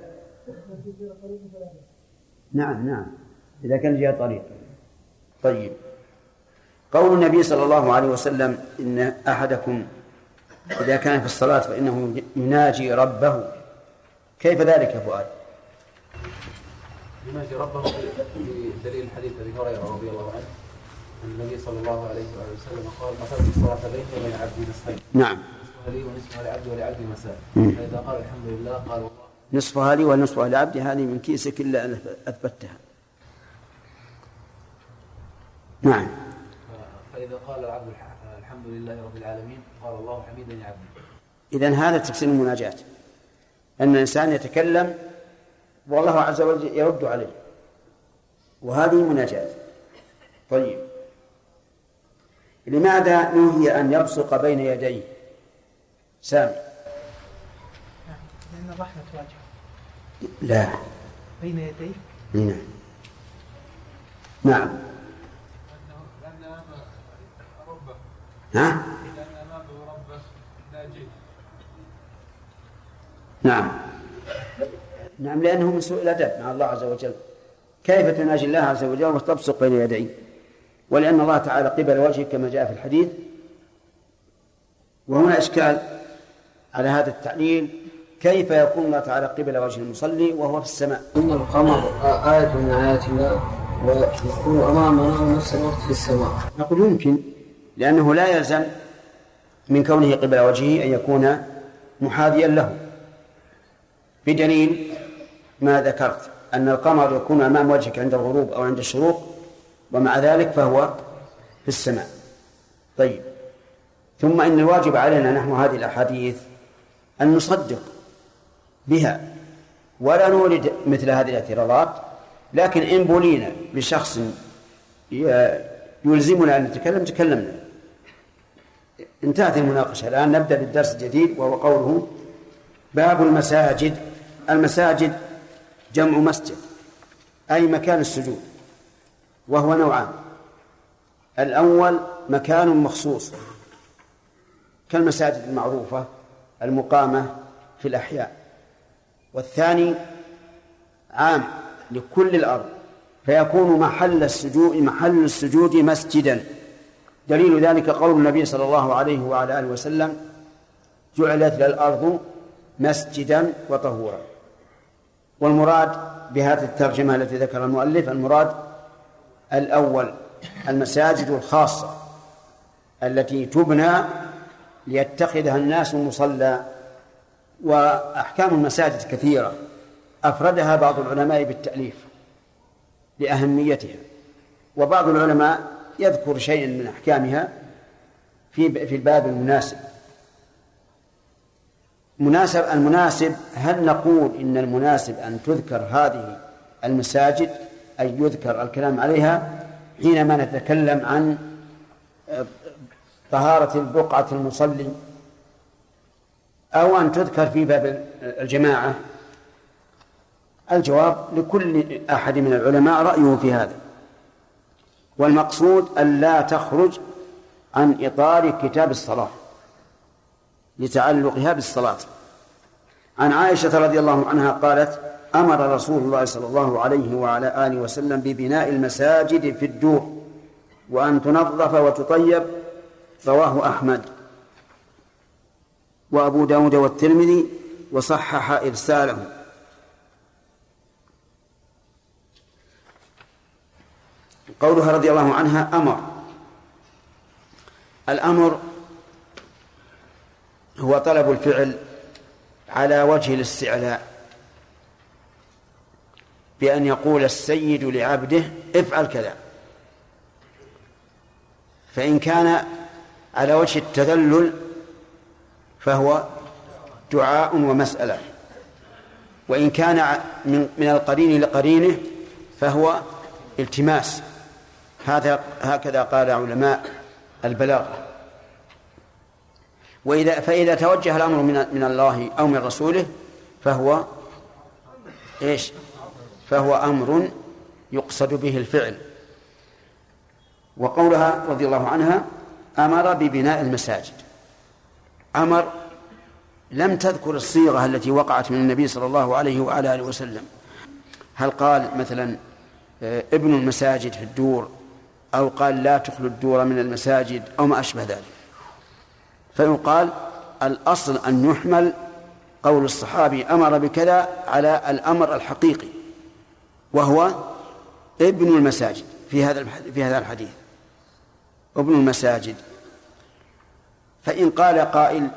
نعم نعم. إذا كان جاء طريق. طيب. قول النبي صلى الله عليه وسلم إن أحدكم إذا كان في الصلاة فإنه يناجي ربه كيف ذلك يا فؤاد؟ يناجي ربه بدليل حديث أبي هريرة رضي الله عنه النبي صلى الله عليه وآله وسلم قال قسمت الصلاة بيني وبين عبدي نصفين نعم. نصفها لي ونصفها لعبدي ولعبدي مساء. فإذا قال الحمد لله قال والله. نصفها لي ونصفها لعبدي هذه من كيسك إلا أن أثبتها. نعم. فإذا قال العبد الحمد لله رب العالمين قال الله حميدا يا عبدي. إذا هذا تفسير المناجاة. أن الإنسان يتكلم والله عز وجل يرد عليه. وهذه مناجاة. طيب. لماذا نهي أن يبصق بين يديه؟ سامي. لأن الرحمة واجهة لا. بين يديه؟ نعم. نعم. ها؟ نعم. نعم لأنه من سوء الأدب مع الله عز وجل. كيف تناجي الله عز وجل وتبصق بين يديه ولأن الله تعالى قبل وجهه كما جاء في الحديث. وهنا إشكال على هذا التعليل. كيف يكون الله تعالى قبل وجه المصلي وهو في السماء؟ إن القمر آية من آيات الله ويكون أمامنا ونفس الوقت في السماء. نقول يمكن لأنه لا يلزم من كونه قبل وجهه أن يكون محاذيا له. بدليل ما ذكرت أن القمر يكون أمام وجهك عند الغروب أو عند الشروق ومع ذلك فهو في السماء. طيب. ثم إن الواجب علينا نحن هذه الأحاديث أن نصدق بها ولا نورد مثل هذه الاعتراضات لكن إن بلينا بشخص يلزمنا أن نتكلم تكلمنا. انتهت المناقشة الآن نبدأ بالدرس الجديد وهو قوله باب المساجد. المساجد جمع مسجد أي مكان السجود وهو نوعان. الأول مكان مخصوص كالمساجد المعروفة المقامة في الأحياء. والثاني عام لكل الأرض فيكون محل السجود محل السجود مسجدا. دليل ذلك قول النبي صلى الله عليه وعلى آله وسلم جعلت للأرض مسجدا وطهورا. والمراد بهذه الترجمة التي ذكر المؤلف المراد الأول المساجد الخاصة التي تبنى ليتخذها الناس مصلى وأحكام المساجد كثيرة. أفردها بعض العلماء بالتأليف لأهميتها. وبعض العلماء يذكر شيئا من أحكامها في في الباب المناسب. مناسب المناسب هل نقول إن المناسب أن تذكر هذه المساجد؟ أي يذكر الكلام عليها حينما نتكلم عن طهارة البقعة المصلي أو أن تذكر في باب الجماعة؟ الجواب لكل أحد من العلماء رأيه في هذا. والمقصود أن لا تخرج عن إطار كتاب الصلاة. لتعلقها بالصلاة. عن عائشة رضي الله عنها قالت أمر رسول الله صلى الله عليه وعلى آله وسلم ببناء المساجد في الدور وأن تنظف وتطيب. رواه أحمد. وأبو داود والترمذي وصحح إرساله. قولها رضي الله عنها أمر. الأمر هو طلب الفعل على وجه الاستعلاء بأن يقول السيد لعبده افعل كذا. فإن كان على وجه التذلل فهو دعاء ومسألة. وإن كان من من القرين لقرينه فهو التماس. هذا هكذا قال علماء البلاغة. وإذا فإذا توجه الأمر من من الله أو من رسوله فهو إيش؟ فهو أمر يقصد به الفعل. وقولها رضي الله عنها أمر ببناء المساجد. أمر لم تذكر الصيغة التي وقعت من النبي صلى الله عليه وعلى آله وسلم. هل قال مثلا ابن المساجد في الدور أو قال لا تخلو الدور من المساجد أو ما أشبه ذلك. فيقال الأصل أن يحمل قول الصحابي أمر بكذا على الأمر الحقيقي وهو ابن المساجد في هذا في هذا الحديث ابن المساجد. فإن قال قائل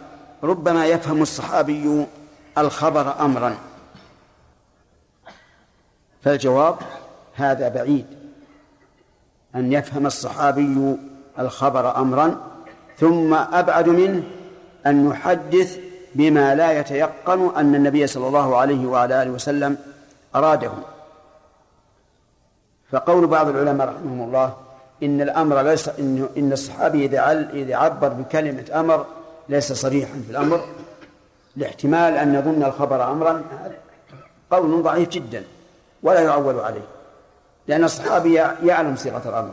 ربما يفهم الصحابي الخبر أمرا. فالجواب هذا بعيد أن يفهم الصحابي الخبر أمرا ثم أبعد منه أن يحدث بما لا يتيقن أن النبي صلى الله عليه وعلى آله وسلم أراده. فقول بعض العلماء رحمهم الله إن الأمر ليس إن إن الصحابي إذا إذا عبر بكلمة أمر ليس صريحا في الأمر لاحتمال أن يظن الخبر أمرا قول ضعيف جدا ولا يعول عليه لأن الصحابي يعلم صيغة الأمر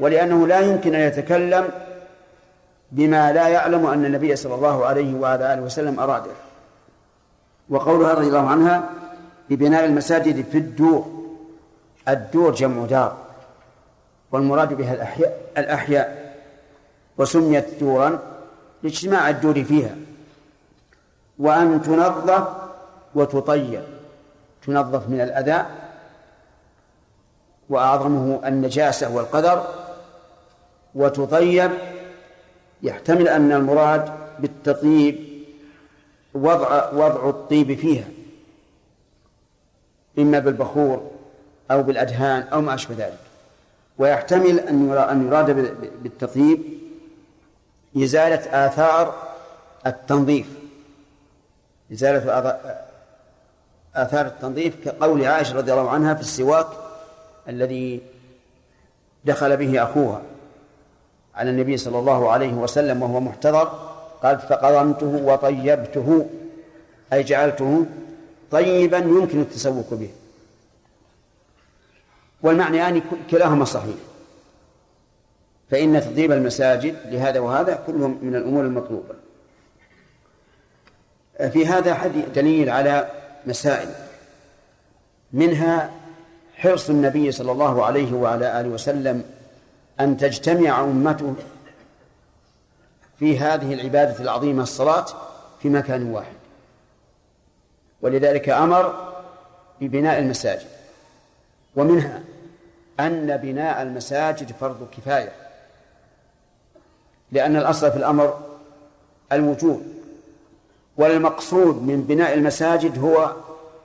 ولأنه لا يمكن أن يتكلم بما لا يعلم أن النبي صلى الله عليه وعلى آله وسلم أراده وقولها رضي الله عنها ببناء المساجد في الدور. الدور جمع دار. والمراد بها الأحياء الأحياء. وسميت دورا لاجتماع الدور فيها. وأن تنظف وتطيب تنظف من الأذى. وأعظمه النجاسة والقدر. وتطيب يحتمل أن المراد بالتطيب وضع وضع الطيب فيها إما بالبخور أو بالأدهان أو ما أشبه ذلك. ويحتمل أن يراد بالتطيب إزالة آثار التنظيف. إزالة آثار التنظيف كقول عائشة رضي الله عنها في السواك الذي دخل به أخوها. على النبي صلى الله عليه وسلم وهو محتضر قال فقضمته وطيبته أي جعلته طيبا يمكن التسوق به. والمعنى يعني كلاهما صحيح. فإن تطيب المساجد لهذا وهذا كلهم من الأمور المطلوبة. في هذا حديث دليل على مسائل. منها حرص النبي صلى الله عليه وعلى آله وسلم أن تجتمع أمته في هذه العبادة العظيمة الصلاة في مكان واحد. ولذلك أمر ببناء المساجد. ومنها أن بناء المساجد فرض كفاية. لأن الأصل في الأمر الوجود والمقصود من بناء المساجد هو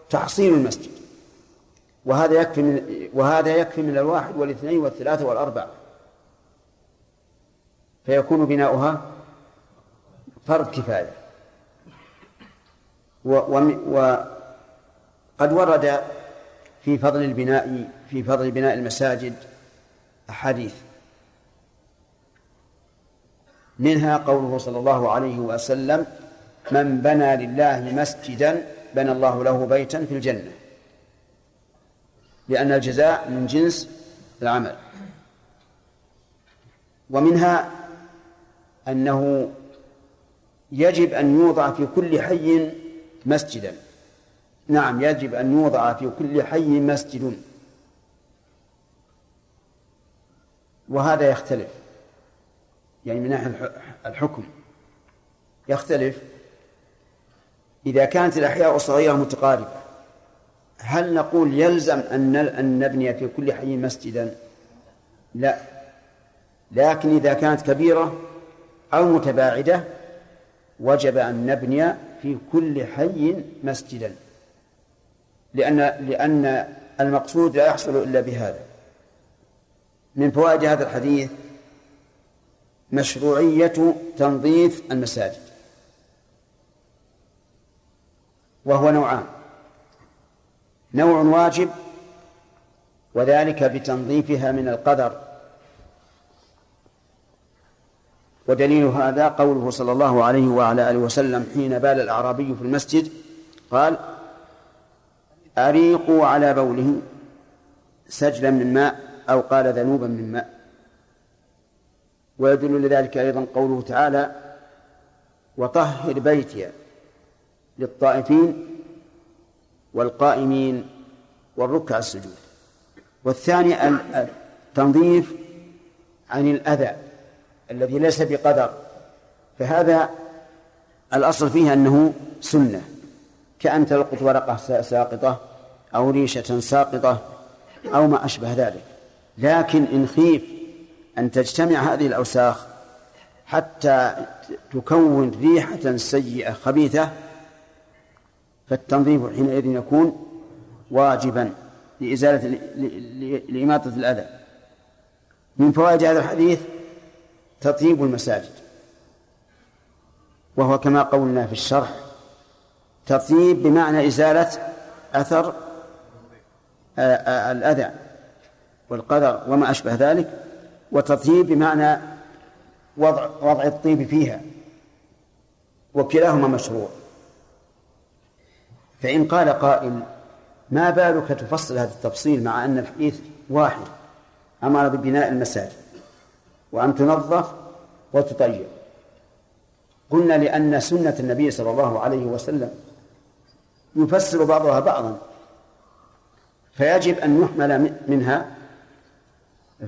تحصيل المسجد. وهذا يكفي من وهذا يكفي من الواحد والاثنين والثلاثة والأربعة. فيكون بناؤها فرض كفاية. وقد ورد في فضل البناء في فضل بناء المساجد أحاديث. منها قوله صلى الله عليه وسلم من بنى لله مسجدا بنى الله له بيتا في الجنة. لأن الجزاء من جنس العمل. ومنها أنه يجب أن يوضع في كل حي مسجدا. نعم يجب أن يوضع في كل حي مسجد. وهذا يختلف. يعني من ناحية الحكم. يختلف. إذا كانت الأحياء الصغيرة متقاربة هل نقول يلزم أن نبني في كل حي مسجدا؟ لا. لكن إذا كانت كبيرة أو متباعدة وجب أن نبني في كل حي مسجدا. لأن لأن المقصود لا يحصل إلا بهذا. من فوائد هذا الحديث مشروعية تنظيف المساجد. وهو نوعان. نوع واجب وذلك بتنظيفها من القدر. ودليل هذا قوله صلى الله عليه وعلى آله وسلم حين بال الأعرابي في المسجد قال أريقوا على بوله سجلا من ماء أو قال ذنوبا من ماء. ويدل لذلك أيضا قوله تعالى وطهر بيتي للطائفين والقائمين والركع السجود. والثاني التنظيف عن الأذى. الذي ليس بقدر. فهذا الأصل فيه أنه سنة. كأن تلقط ورقة ساقطة أو ريشة ساقطة أو ما أشبه ذلك. لكن إن خيف أن تجتمع هذه الأوساخ حتى تكون ريحة سيئة خبيثة فالتنظيف حينئذ يكون واجبا لإزالة لإماطة الأذى. من فوائد هذا الحديث تطيب المساجد. وهو كما قولنا في الشرح تطيب بمعنى إزالة أثر آه، آه، الأذى والقدر وما أشبه ذلك وتطيب بمعنى وضع وضع الطيب فيها وكلاهما مشروع. فإن قال قائل ما بالك تفصل هذا التفصيل مع أن الحديث واحد أمر ببناء المساجد؟ وأن تنظف وتطيب. قلنا لأن سنة النبي صلى الله عليه وسلم يفسر بعضها بعضا فيجب أن يحمل منها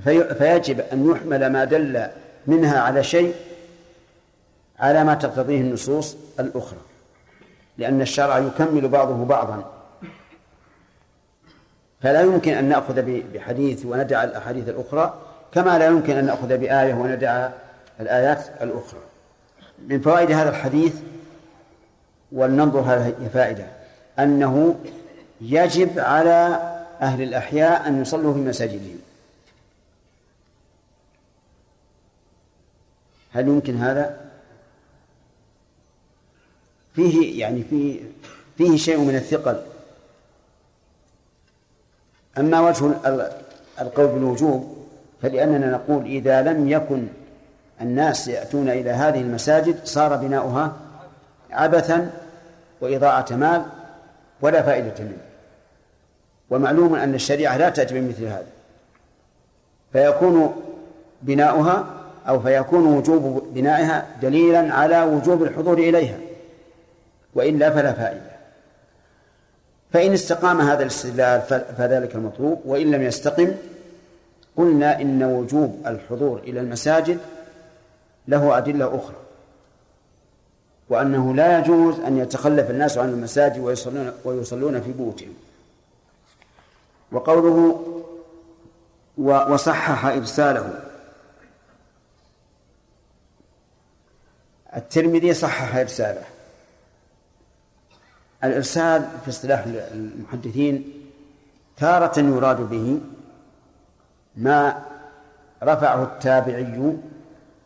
في فيجب أن يحمل ما دل منها على شيء على ما تقتضيه النصوص الأخرى. لأن الشرع يكمل بعضه بعضا. فلا يمكن أن نأخذ بحديث وندع الأحاديث الأخرى كما لا يمكن أن نأخذ بآية وندع الآيات الأخرى. من فوائد هذا الحديث ولننظر هذه فائدة أنه يجب على أهل الأحياء أن يصلوا في مساجدهم هل يمكن هذا؟ فيه يعني فيه فيه شيء من الثقل. أما وجه القول بالوجوب فلأننا نقول إذا لم يكن الناس يأتون إلى هذه المساجد صار بناؤها عبثا وإضاعة مال ولا فائدة منه. ومعلوم أن الشريعة لا تأتي بمثل هذا. فيكون بناؤها أو فيكون وجوب بنائها دليلا على وجوب الحضور إليها وإلا فلا فائدة. فإن استقام هذا الاستدلال فذلك المطلوب وإن لم يستقم قلنا إن وجوب الحضور إلى المساجد له أدلة أخرى وأنه لا يجوز أن يتخلف الناس عن المساجد ويصلون, ويصلون في بيوتهم. وقوله وصحح إرساله. الترمذي صحح إرساله. الإرسال في اصطلاح المحدثين تارة يراد به ما رفعه التابعي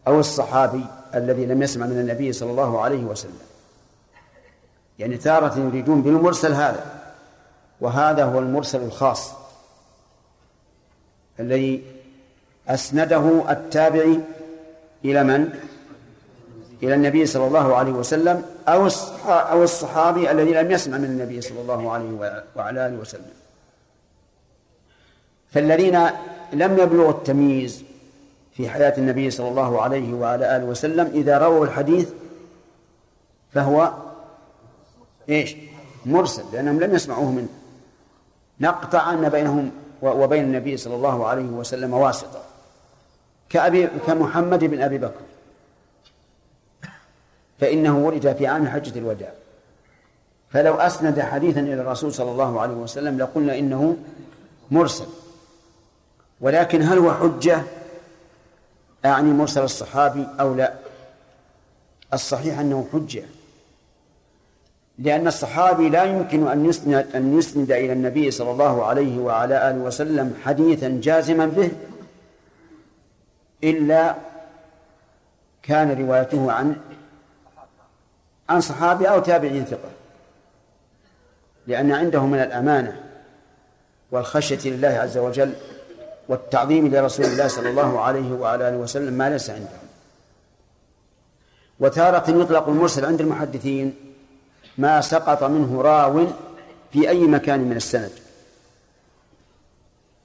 أو الصحابي الذي لم يسمع من النبي صلى الله عليه وسلم يعني تارة يريدون بالمرسل هذا وهذا هو المرسل الخاص الذي أسنده التابعي إلى من؟ إلى النبي صلى الله عليه وسلم أو أو الصحابي الذي لم يسمع من النبي صلى الله عليه وعلى آله وسلم فالذين لم يبلغوا التمييز في حياة النبي صلى الله عليه وعلى آله وسلم. إذا رووا الحديث فهو إيش؟ مرسل لأنهم لم يسمعوه منه. نقطع أن بينهم وبين النبي صلى الله عليه وسلم واسطة. كأبي كمحمد بن أبي بكر. فإنه ولد في عام حجة الوداع. فلو أسند حديثا إلى الرسول صلى الله عليه وسلم لقلنا إنه مرسل. ولكن هل هو حجة؟ أعني مرسل الصحابي أو لا؟ الصحيح أنه حجة. لأن الصحابي لا يمكن أن يسند أن يسند إلى النبي صلى الله عليه وعلى آله وسلم حديثا جازما به إلا كان روايته عن عن صحابي أو تابعين ثقة. لأن عنده من الأمانة والخشية لله عز وجل والتعظيم لرسول الله صلى الله عليه وعلى آله وسلم ما ليس عندهم. وتارة يطلق المرسل عند المحدثين ما سقط منه راو في أي مكان من السند.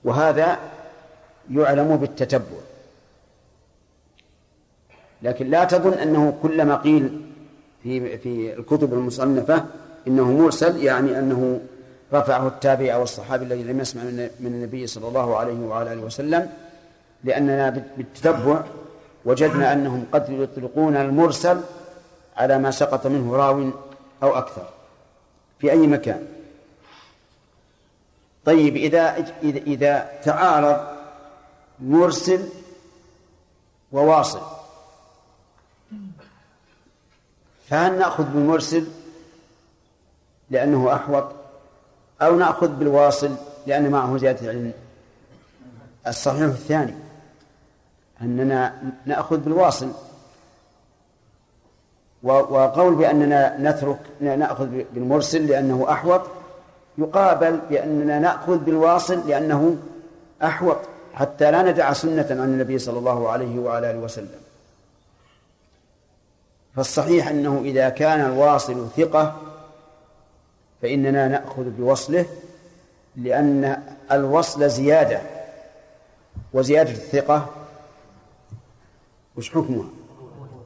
وهذا يعلم بالتتبع. لكن لا تظن أنه كلما قيل في في الكتب المصنفة إنه مرسل يعني أنه رفعه التابع أو الصحابي الذي لم يسمع من النبي صلى الله عليه وعلى آله وسلم لأننا بالتتبع وجدنا أنهم قد يطلقون المرسل على ما سقط منه راو أو أكثر. في أي مكان؟ طيب إذا إذا تعارض مرسل وواصل فهل نأخذ بالمرسل لأنه أحوط؟ أو نأخذ بالواصل لأن معه زيادة العلم. الصحيح الثاني أننا نأخذ بالواصل. وقول بأننا نترك نأخذ بالمرسل لأنه أحوط يقابل بأننا نأخذ بالواصل لأنه أحوط حتى لا ندع سنة عن النبي صلى الله عليه وعلى آله وسلم. فالصحيح أنه إذا كان الواصل ثقة فإننا نأخذ بوصله لأن الوصل زيادة وزيادة الثقة. وش حكمها؟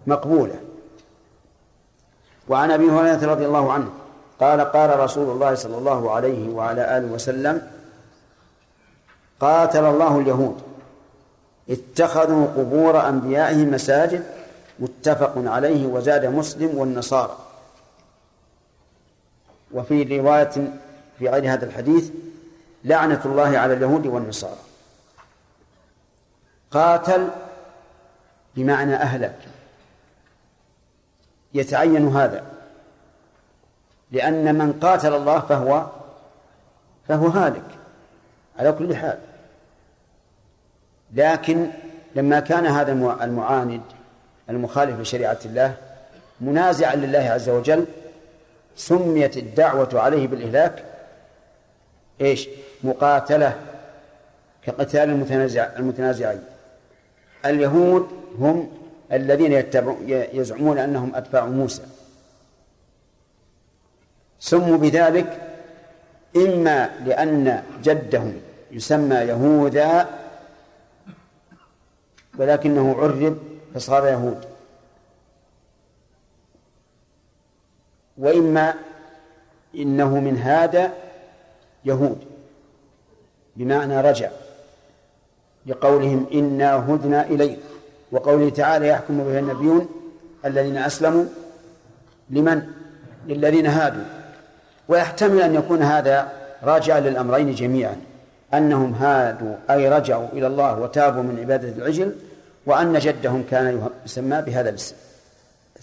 مقبولة. وعن أبي هريرة رضي الله عنه قال قال رسول الله صلى الله عليه وعلى آله وسلم قاتل الله اليهود. اتخذوا قبور أنبيائهم مساجد متفق عليه وزاد مسلم والنصارى. وفي رواية في غير هذا الحديث لعنة الله على اليهود والنصارى. قاتل بمعنى أهلك. يتعين هذا. لأن من قاتل الله فهو فهو هالك. على كل حال. لكن لما كان هذا المعاند المخالف لشريعة الله منازعا لله عز وجل سميت الدعوة عليه بالإهلاك إيش؟ مقاتلة كقتال المتنازع المتنازعين. اليهود هم الذين يزعمون أنهم أتباع موسى. سموا بذلك إما لأن جدهم يسمى يهوذا ولكنه عرب فصار يهود. وإما إنه من هذا يهود بمعنى رجع لقولهم إنا هدنا إليك وقوله تعالى يحكم به النبيون الذين أسلموا لمن؟ للذين هادوا ويحتمل أن يكون هذا راجعا للأمرين جميعا أنهم هادوا أي رجعوا إلى الله وتابوا من عبادة العجل وأن جدهم كان يسمى بهذا الاسم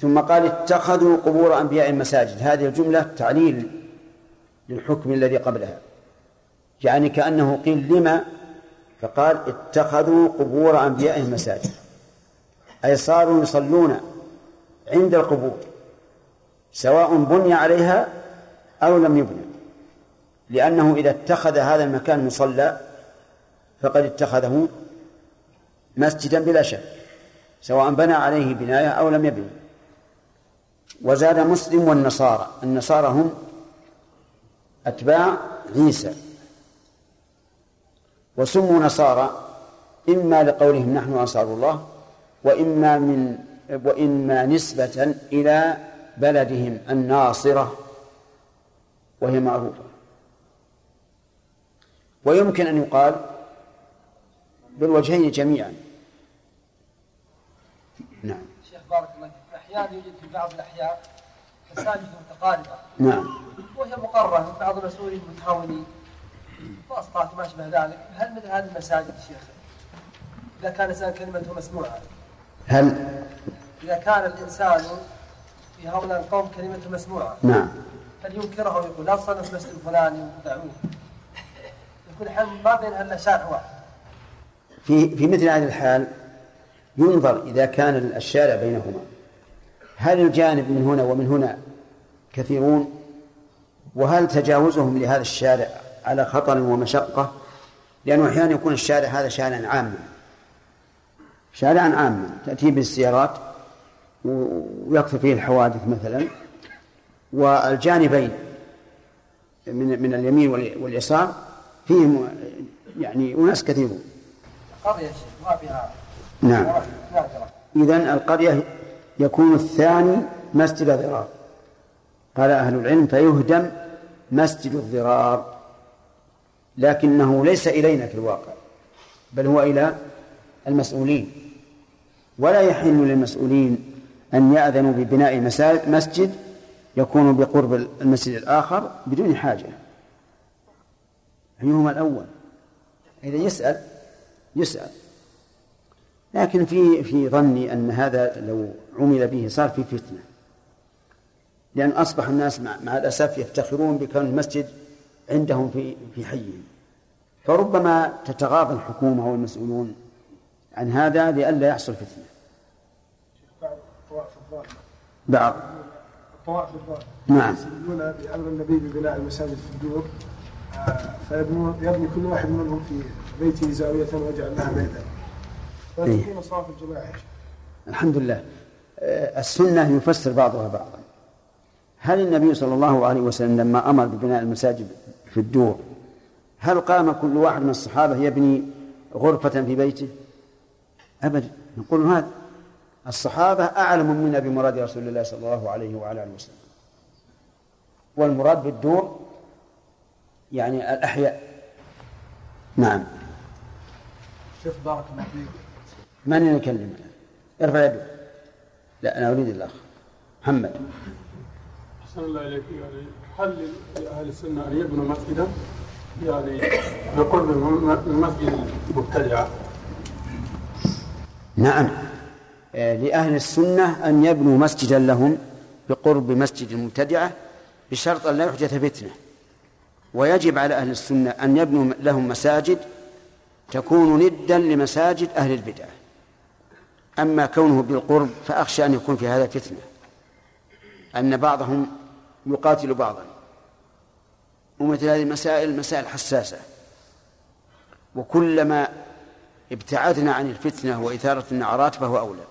ثم قال اتخذوا قبور أنبياء مساجد هذه الجملة تعليل للحكم الذي قبلها. يعني كأنه قيل لما؟ فقال اتخذوا قبور أنبيائهم مساجد أي صاروا يصلون عند القبور سواء بني عليها أو لم يبنى لأنه إذا اتخذ هذا المكان مصلى فقد اتخذه مسجدا بلا شك سواء بنى عليه بناية أو لم يبني. وزاد مسلم والنصارى. النصارى هم أتباع عيسى. وسموا نصارى إما لقولهم نحن أنصار الله وإما من وإما نسبة إلى بلدهم الناصرة وهي معروفة. ويمكن أن يقال بالوجهين جميعا. نعم. شيخ بارك الله فيك. أحيانا يوجد بعض الأحياء مساجد متقاربة. نعم. وهي مقرة من بعض المسؤولين المتعاونين وأسقاط ما أشبه ذلك. هل مثل هذه المساجد شيخ؟ إذا كان الإنسان كلمته مسموعة. هل؟ إذا كان الإنسان في هؤلاء القوم كلمته مسموعة. نعم. هل ينكره ويقول لا تصلي في المسجد الفلاني ودعوه يكون الحين ما بين إلا شارع واحد. في في مثل هذه الحال ينظر إذا كان الشارع بينهما. هل الجانب من هنا ومن هنا كثيرون؟ وهل تجاوزهم لهذا الشارع على خطر ومشقة؟ لأنه أحيانا يكون الشارع هذا شارعا عاما. شارعا عاما. تأتي بالسيارات ويكثر فيه الحوادث مثلا. والجانبين من من اليمين واليسار فيهم يعني أناس كثيرون. قرية ما فيها نعم. إذا القرية يكون الثاني مسجد ضرار. قال أهل العلم فيهدم مسجد الضرار. لكنه ليس إلينا في الواقع بل هو إلى المسؤولين. ولا يحل للمسؤولين أن يأذنوا ببناء مسجد يكون بقرب المسجد الآخر بدون حاجة. أيهما الأول؟ إذا يسأل يسأل. لكن في في ظني أن هذا لو عمل به صار في فتنة. لأن أصبح الناس مع, مع الأسف يفتخرون بكون المسجد عندهم في في حيهم. فربما تتغاضى الحكومة والمسؤولون عن هذا لئلا يحصل فتنة. بعض. الطوائف الظالمة نعم. يستدلون بأمر النبي ببناء المساجد في الدور آه، فيبنون يبني كل واحد منهم في بيته زاوية ويجعل لها بيتا. إيه. فتكون صلاة الجماعة. الحمد لله. آه، السنة يفسر بعضها بعضا. هل النبي صلى الله عليه وسلم لما أمر ببناء المساجد في الدور هل قام كل واحد من الصحابة يبني غرفة في بيته؟ أبدا. نقول هذا الصحابة أعلم منا بمراد رسول الله صلى الله عليه وعلى آله وسلم. والمراد بالدور يعني الأحياء. نعم. شيخ بارك الله فيك. من يكلم ارفع يده. لا أنا أريد الأخ محمد. أحسن الله إليك. يعني هل لأهل السنة أن يبنوا مسجدا؟ يعني بقرب المسجد المبتدعة نعم. آه، لأهل السنة أن يبنوا مسجدا لهم بقرب مسجد المبتدعة بشرط أن لا يحدث فتنة. ويجب على أهل السنة أن يبنوا لهم مساجد تكون ندا لمساجد أهل البدعة أما كونه بالقرب فأخشى أن يكون في هذا فتنة أن بعضهم يقاتل بعضا. ومثل هذه المسائل مسائل حساسة. وكلما ابتعدنا عن الفتنة وإثارة النعرات فهو أولى.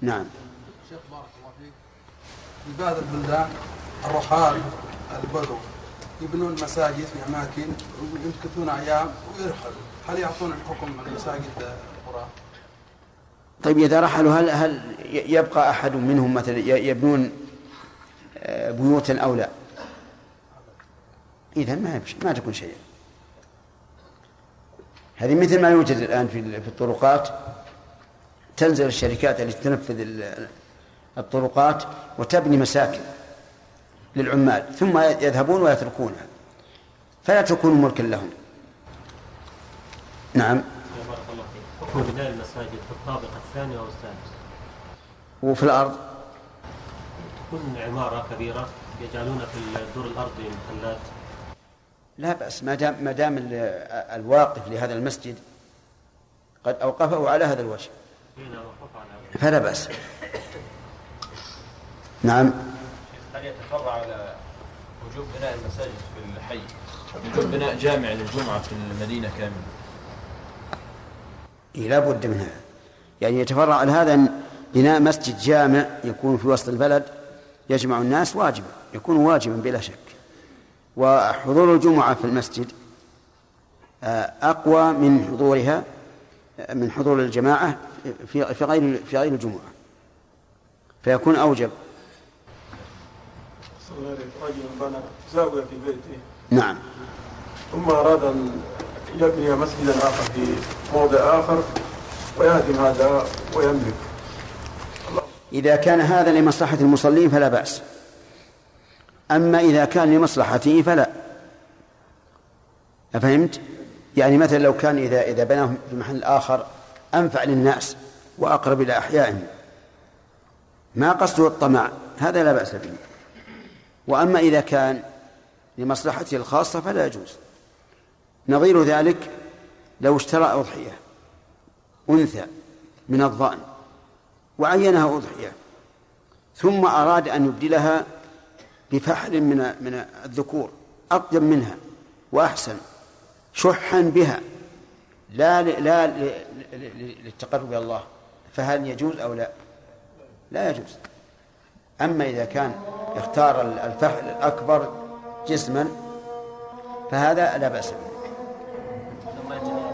نعم. شيخ بارك الله فيك. في بعض البلدان الرحال البدو يبنون مساجد في أماكن ويمكثون أيام ويرحلوا. هل يعطون الحكم المساجد القرى؟ طيب إذا رحلوا هل هل يبقى أحد منهم مثلا يبنون آه، بيوتا أو لا؟ إذا ما ما تكون شيئا. هذه مثل ما يوجد الآن في في الطرقات تنزل الشركات التي تنفذ ال- الطرقات وتبني مساكن للعمال ثم يذهبون ويتركونها فلا تكون ملكا لهم. نعم يا بارك الله فيك حكم بناء المساجد في الطابق الثاني أو السادس وفي الأرض؟ تكون عمارة كبيرة يجعلون في الدور الارضي محلات. لا بأس ما دام ما دام ال- الواقف لهذا المسجد قد أوقفه على هذا الوجه. وقف على فلا بأس. نعم. هل يتفرع على وجوب بناء المساجد في الحي؟ وجوب بناء جامع للجمعة في المدينة كاملة. إيه لا بد من هذا. يعني يتفرع على هذا أن بناء مسجد جامع يكون في وسط البلد يجمع الناس واجبا يكون واجبا بلا شك. وحضور الجمعة في المسجد آه، أقوى من حضورها آه، من حضور الجماعة في في غير في غير الجمعة. فيكون أوجب. صلى الله عليه رجل بنى زاوية في بيته. نعم. ثم أراد أن يبني مسجدا آخر في موضع آخر ويهدم هذا ويملك. إذا كان هذا لمصلحة المصلين فلا بأس. أما إذا كان لمصلحته فلا. أفهمت؟ يعني مثلا لو كان إذا إذا بناه في محل آخر أنفع للناس وأقرب إلى أحيائهم. ما قصده الطمع؟ هذا لا بأس به. وأما إذا كان لمصلحته الخاصة فلا يجوز. نظير ذلك لو اشترى أضحية أنثى من الضأن وعينها أضحية ثم أراد أن يبدلها بفحل من من الذكور أطيب منها وأحسن شحا بها لا لا للتقرب إلى الله فهل يجوز أو لا؟ لا يجوز أما إذا كان اختار ال- الفحل الأكبر جسما فهذا لا بأس به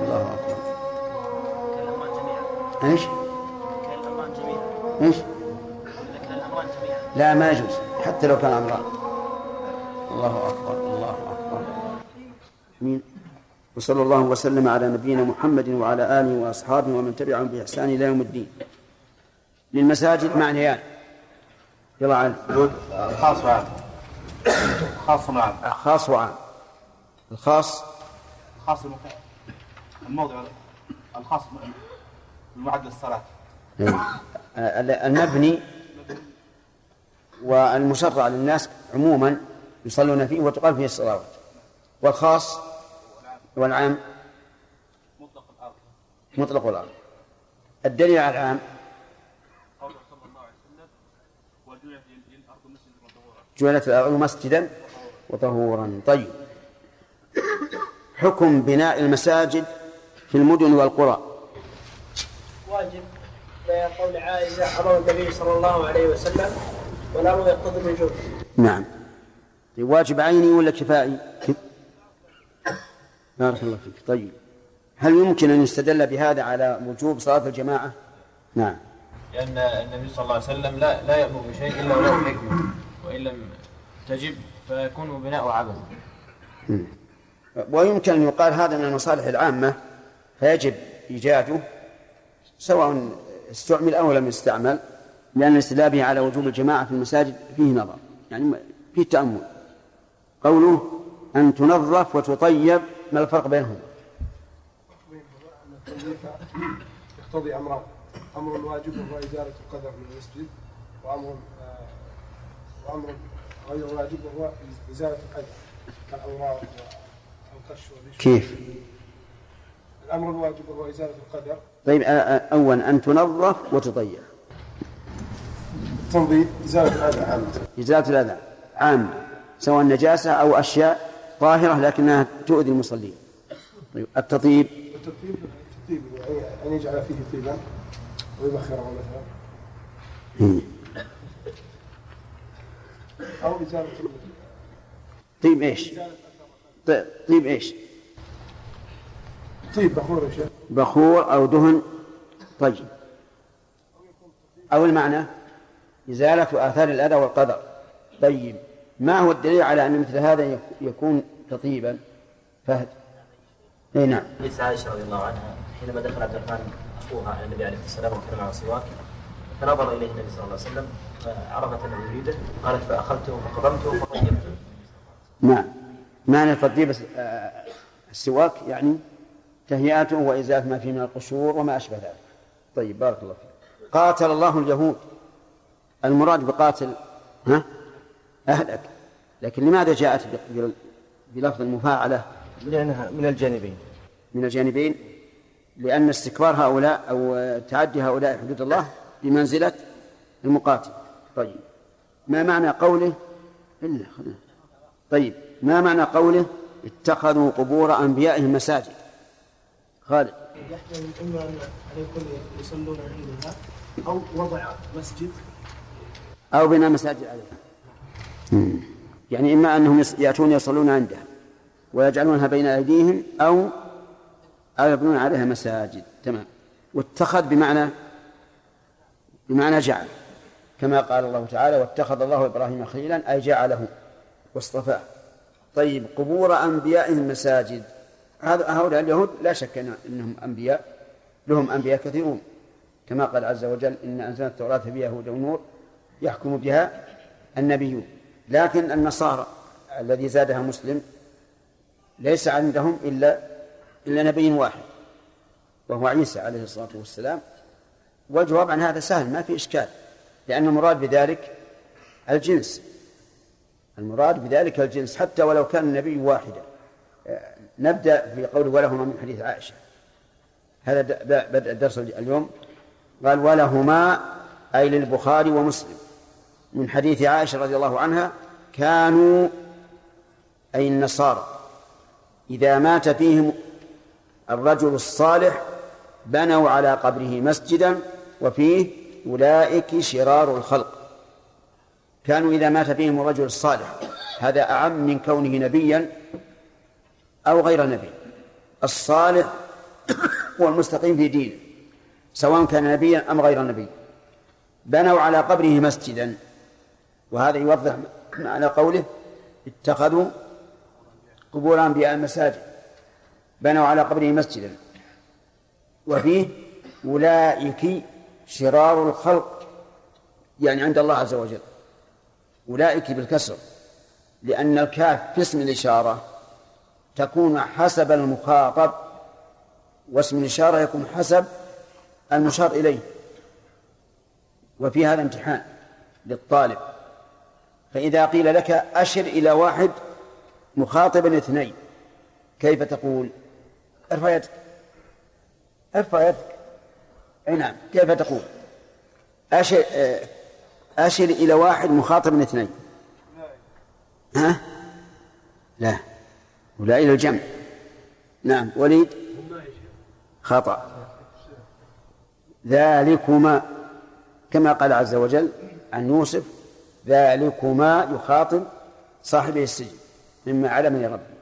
الله أكبر. كالأمران جميعا إيش؟ كالأمران جميعا إيش؟ كالأمران جميعا لا ما يجوز. حتى لو كان أمران الله أكبر الله أكبر. مين وصلى الله وسلم على نبينا محمد وعلى آله وأصحابه ومن تبعهم بإحسان إلى يوم الدين. للمساجد معنيان يلا عن خاص وعام. خاص وعام. خاص وعام. الخاص. خاص المكان الموضع الخاص بمعدل الصلاة المبني والمشرع للناس عموما يصلون فيه وتقال فيه الصلوات. والخاص والعام مطلق الأرض. مطلق الأرض. الدليل على العام قوله صلى الله عليه وسلم وجعلت الأرض مسجدا وطهورا. جعلت الأرض مسجدا وطهورا. طيب. حكم بناء المساجد في المدن والقرى. واجب قول عائشة أمر النبي صلى الله عليه وسلم والأمر يقتضي الوجوب. نعم. طيب واجب عيني ولا كفائي؟ بارك الله فيك. طيب هل يمكن أن يستدل بهذا على وجوب صلاة الجماعة؟ نعم. لأن النبي صلى الله عليه وسلم لا لا يأمر بشيء إلا وله حكمة وإن لم تجب فيكون بناء عبث. مم. ويمكن أن يقال هذا من المصالح العامة فيجب إيجاده سواء استعمل أو لم يستعمل لأن الاستدلال به على وجوب الجماعة في المساجد فيه نظر يعني فيه تأمل. قوله أن تنظف وتطيب ما الفرق بينهما؟ يقتضي امران أمر واجب وهو ازاله القدر من المسجد وأمر آه، وأمر غير واجب وهو إزالة القدر كالأوراق والقش كيف؟ الأمر الواجب وهو إزالة القدر. طيب أولا أن تنظف وتطيب التنظيف إزالة الأذى عامه إزالة الأذى عامة سواء نجاسة أو أشياء طاهرة لكنها تؤذي المصلين. طيب التطيب. التطيب التطيب يعني أن يجعل فيه طيبا. ويبخره مثلا. أو إزالة طيب إيش؟ طيب, طيب إيش؟ طيب بخور يا شيخ. بخور أو دهن. طيب. أو المعنى إزالة آثار الأذى والقدر. طيب. ما هو الدليل على أن مثل هذا يك- يكون تطيبا؟ فهد. أي نعم. حديث عائشة رضي الله عنها حينما دخل عبد الرحمن أخوها على النبي عليه الصلاة والسلام وكان معه سواك فنظر إليه النبي صلى الله عليه وسلم فعرفت أنه يريده قالت فأخذته فقضمته فطيبته نعم. معنى تطيب آه، السواك يعني تهيئته وإزالة ما فيه من القشور وما أشبه ذلك. طيب بارك الله فيك. قاتل الله اليهود. المراد بقاتل ها؟ أهلك. لكن لماذا جاءت بلفظ المفاعلة؟ لأنها من الجانبين. من الجانبين؟ لأن استكبار هؤلاء أو تعدي هؤلاء حدود الله بمنزلة المقاتل. طيب. ما معنى قوله؟ إلا خلنا. طيب. ما معنى قوله؟ اتخذوا قبور أنبيائهم مساجد. خالد. يحتمل اما ان ان يكون يصلون عندها أو وضع مسجد. أو بناء مساجد عليها يعني إما أنهم يص- يأتون يصلون عندها ويجعلونها بين أيديهم أو أو يبنون عليها مساجد. تمام. واتخذ بمعنى بمعنى جعل. كما قال الله تعالى واتخذ الله إبراهيم خليلا أي جعله واصطفاه. طيب قبور أنبيائهم مساجد هذا هؤلاء اليهود لا شك أنهم أنبياء لهم أنبياء كثيرون. كما قال عز وجل إن أنزلنا التوراة فيها هدى ونور يحكم بها النبيون. لكن النصارى الذي زادها مسلم ليس عندهم إلا إلا نبي واحد وهو عيسى عليه الصلاة والسلام. والجواب عن هذا سهل ما في إشكال لأن المراد بذلك الجنس. المراد بذلك الجنس حتى ولو كان النبي واحدا. نبدأ في قوله ولهما من حديث عائشة. هذا بدأ الدرس اليوم. قال ولهما أي للبخاري ومسلم. من حديث عائشة رضي الله عنها كانوا أي النصارى إذا مات فيهم الرجل الصالح بنوا على قبره مسجدا وفيه أولئك شرار الخلق. كانوا إذا مات فيهم الرجل الصالح. هذا أعم من كونه نبيا أو غير نبي. الصالح هو المستقيم في دينه سواء كان نبيا أم غير نبي. بنوا على قبره مسجدا وهذا يوضح معنى قوله اتخذوا قبور أنبياء مساجد بنوا على قبره مسجدا. وفيه أولئك شرار الخلق يعني عند الله عز وجل. أولئك بالكسر لأن الكاف في اسم الإشارة تكون حسب المخاطب واسم الإشارة يكون حسب المشار إليه. وفي هذا امتحان للطالب. فإذا قيل لك أشر إلى واحد مخاطبا اثنين كيف تقول؟ ارفع يدك. ارفع يدك. أي نعم. كيف تقول؟ أشر, أشر إلى واحد مخاطب من اثنين. ها؟ لا. ولا إلى الجمع. نعم وليد؟ خطأ. ذلكما كما قال عز وجل عن يوسف ذلكما يخاطب صاحبه السجن مما علمني ربي.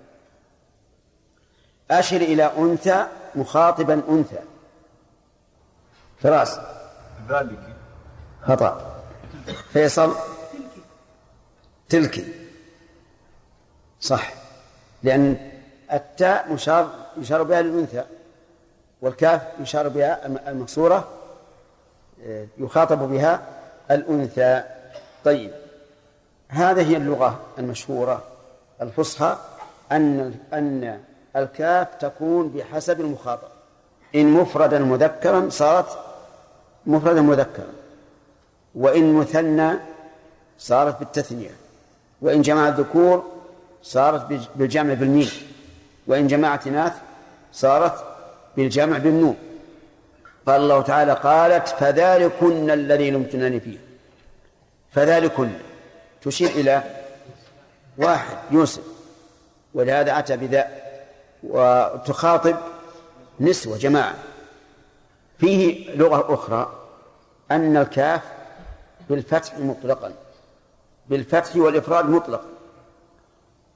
أشر إلى أنثى مخاطبا أنثى. فراس. ذلك. خطأ. فيصل. تلك. صح. لأن التاء مشار يشار بها للأنثى والكاف يشار بها المكسورة آه، يخاطب بها الأنثى. طيب هذه هي اللغة المشهورة الفصحى أن أن الكاف تكون بحسب المخاطب. إن مفردا مذكرا صارت مفردا مذكرا وإن مثنى صارت بالتثنية وإن جمع الذكور صارت بالجمع بالميم وإن جمعت إناث صارت بالجمع بالنون قال الله تعالى قالت فذلكن الذي لمتنني فيه. فذلكن. تشير إلى واحد يوسف. ولهذا أتى بذا وتخاطب نسوة جماعة. فيه لغة أخرى أن الكاف بالفتح مطلقا. بالفتح والإفراد مطلقا.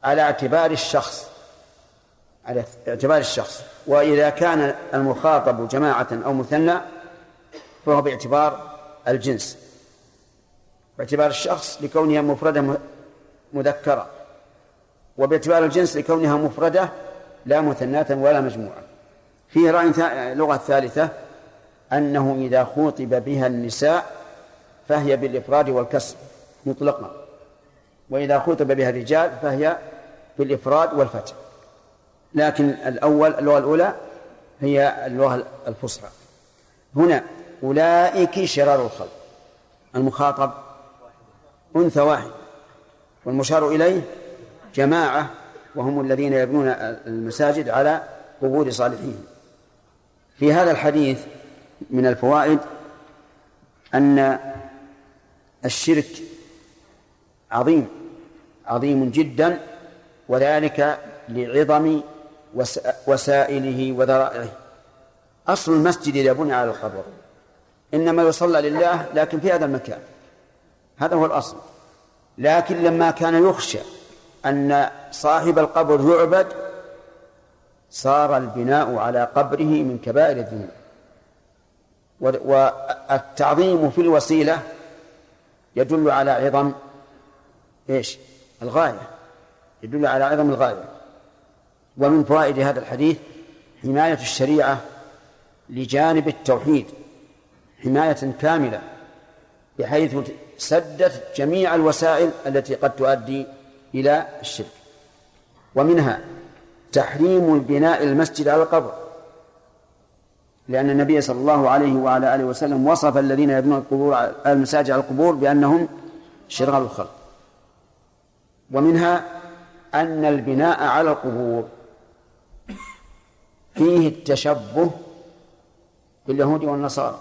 على اعتبار الشخص على اعتبار الشخص. وإذا كان المخاطب جماعة أو مثنى فهو باعتبار الجنس. باعتبار الشخص لكونها مفردة مذكرة. وباعتبار الجنس لكونها مفردة لا مثناة ولا مجموعة. فيه رأي لغة ثالثة أنه إذا خوطب بها النساء فهي بالإفراد والكسر مطلقا. وإذا خوطب بها الرجال فهي بالإفراد والفتح. لكن الأول اللغة الأولى هي اللغة الفصحى. هنا أولئك شرار الخلق. المخاطب أنثى واحد. والمشار إليه جماعة وهم الذين يبنون المساجد على قبور صالحين. في هذا الحديث من الفوائد أن الشرك عظيم عظيم جدا وذلك لعظم وسائله وذرائعه. أصل المسجد إذا بني على القبر إنما يصلى لله لكن في هذا المكان. هذا هو الأصل. لكن لما كان يخشى أن صاحب القبر يعبد صار البناء على قبره من كبائر الذنوب. والتعظيم في الوسيلة يدل على عظم إيش؟ الغاية. يدل على عظم الغاية. ومن فوائد هذا الحديث حماية الشريعة لجانب التوحيد حماية كاملة بحيث سدت جميع الوسائل التي قد تؤدي إلى الشرك. ومنها تحريم البناء المسجد على القبر لأن النبي صلى الله عليه وعلى آله وسلم وصف الذين يبنون القبور المساجد على القبور بأنهم شرار الخلق. ومنها أن البناء على القبور فيه التشبه باليهود والنصارى.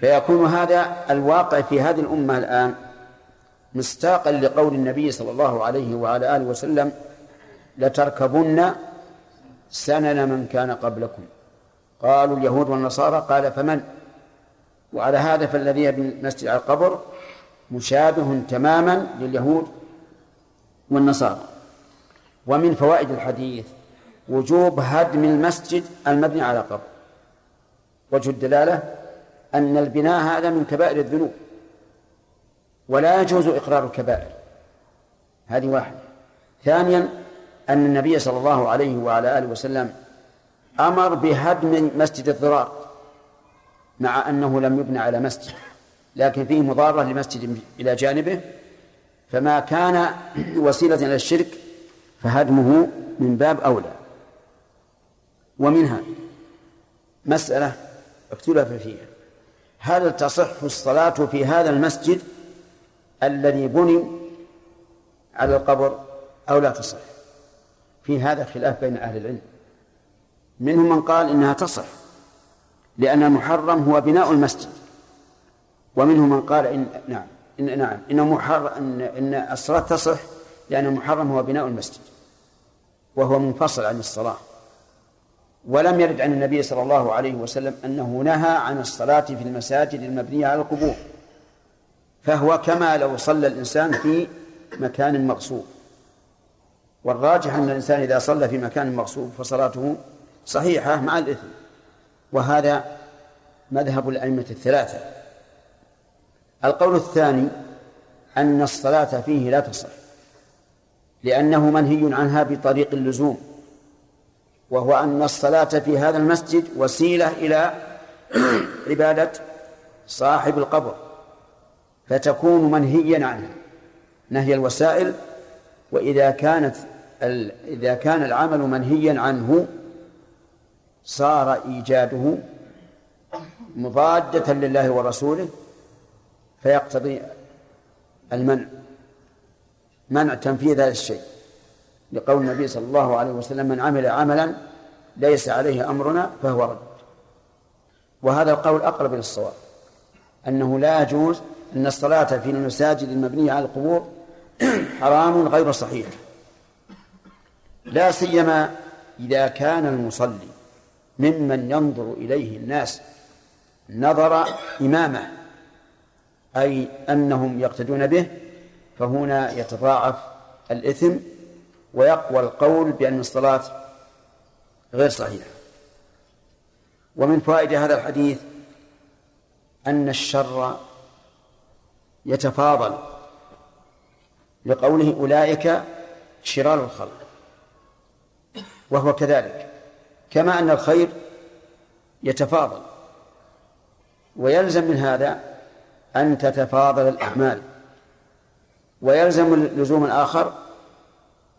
فيكون هذا الواقع في هذه الأمة الآن مصداقا لقول النبي صلى الله عليه وعلى آله وسلم لتركبن سنن من كان قبلكم. قالوا اليهود والنصارى. قال فمن؟ وعلى هذا فالذي يبني المسجد على القبر مشابه تماما لليهود والنصارى. ومن فوائد الحديث وجوب هدم المسجد المبني على قبر. وجه الدلالة أن البناء هذا من كبائر الذنوب. ولا يجوز إقرار الكبائر. هذه واحدة. ثانيا أن النبي صلى الله عليه وعلى آله وسلم أمر بهدم مسجد الضرار مع أنه لم يبنى على مسجد لكن فيه مضارة لمسجد إلى جانبه فما كان وسيلة إلى الشرك فهدمه من باب أولى. ومنها مسألة اختلف فيها. هل تصح الصلاة في هذا المسجد الذي بني على القبر أو لا تصح؟ في هذا خلاف بين أهل العلم. منهم من قال إنها تصح لأن المحرم هو بناء المسجد. ومنهم من قال إن نعم. إن نعم. إنه محرم إن, إن الصلاة تصح لأن المحرم هو بناء المسجد وهو منفصل عن الصلاة. ولم يرد عن النبي صلى الله عليه وسلم أنه نهى عن الصلاة في المساجد المبنية على القبور. فهو كما لو صلى الإنسان في مكان مغصوب. والراجح أن الإنسان إذا صلى في مكان مغصوب فصلاته صحيحة مع الإثم. وهذا مذهب الأئمة الثلاثة. القول الثاني أن الصلاة فيه لا تصح لأنه منهي عنها بطريق اللزوم وهو أن الصلاة في هذا المسجد وسيلة إلى عبادة صاحب القبر فتكون منهيا عنها نهي الوسائل وإذا كانت إذا كان العمل منهيا عنه صار إيجاده مضادة لله ورسوله فيقتضي المنع منع تنفيذ هذا الشيء. لقول النبي صلى الله عليه وسلم من عمل عملا ليس عليه أمرنا فهو رد. وهذا القول أقرب إلى الصواب أنه لا يجوز أن الصلاة في المساجد المبنية على القبور <clears throat> حرام غير صحيح. لا سيما إذا كان المصلي ممن ينظر إليه الناس نظر إمامه أي أنهم يقتدون به فهنا يتضاعف الإثم ويقوى القول بأن الصلاة غير صحيحة. ومن فوائد هذا الحديث أن الشر يتفاضل لقوله أولئك شرار الخلق وهو كذلك كما أن الخير يتفاضل ويلزم من هذا أن تتفاضل الأعمال. ويلزم لزوم آخر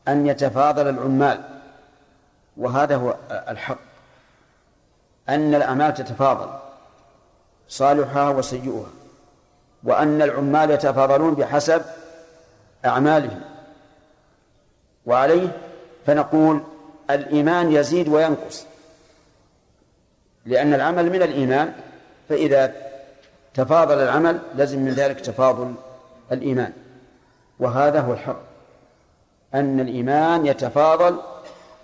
أن يتفاضل العمال وهذا هو الحق. أن الأعمال تتفاضل صالحها وسيئها وأن العمال يتفاضلون بحسب أعمالهم. وعليه فنقول الإيمان يزيد وينقص لأن العمل من الإيمان فإذا تفاضل العمل لازم من ذلك تفاضل الإيمان. وهذا هو الحق أن الإيمان يتفاضل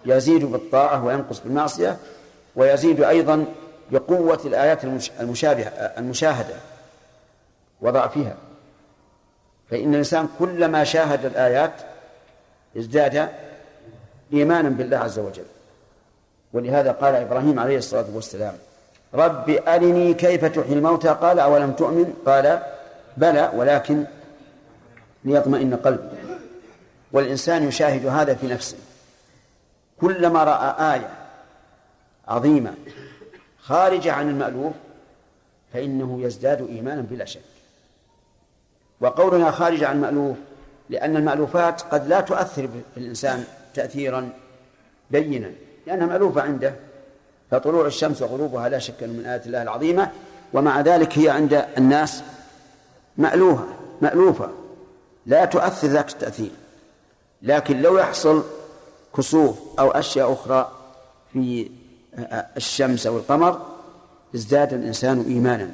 يزيد بالطاعة وينقص بالمعصية ويزيد أيضا بقوة الآيات المشابهة المشاهدة وضعفها فإن الإنسان كلما شاهد الآيات ازداد إيمانا بالله عز وجل. ولهذا قال إبراهيم عليه الصلاة والسلام رب أرني كيف تحيي الموتى؟ قال أولم تؤمن؟ قال بلى ولكن ليطمئن قلبي. والإنسان يشاهد هذا في نفسه. كلما رأى آية عظيمة خارجة عن المألوف فإنه يزداد إيمانا بلا شك. وقولنا خارج عن المألوف لأن المألوفات قد لا تؤثر في الإنسان تأثيرا بينا لأنها مألوفة عنده. فطلوع الشمس وغروبها لا شك من آيات الله العظيمة ومع ذلك هي عند الناس مألوفة مألوفة. لا تؤثر ذاك التأثير. لكن لو يحصل كسوف أو أشياء أخرى في الشمس أو القمر ازداد الإنسان إيمانا.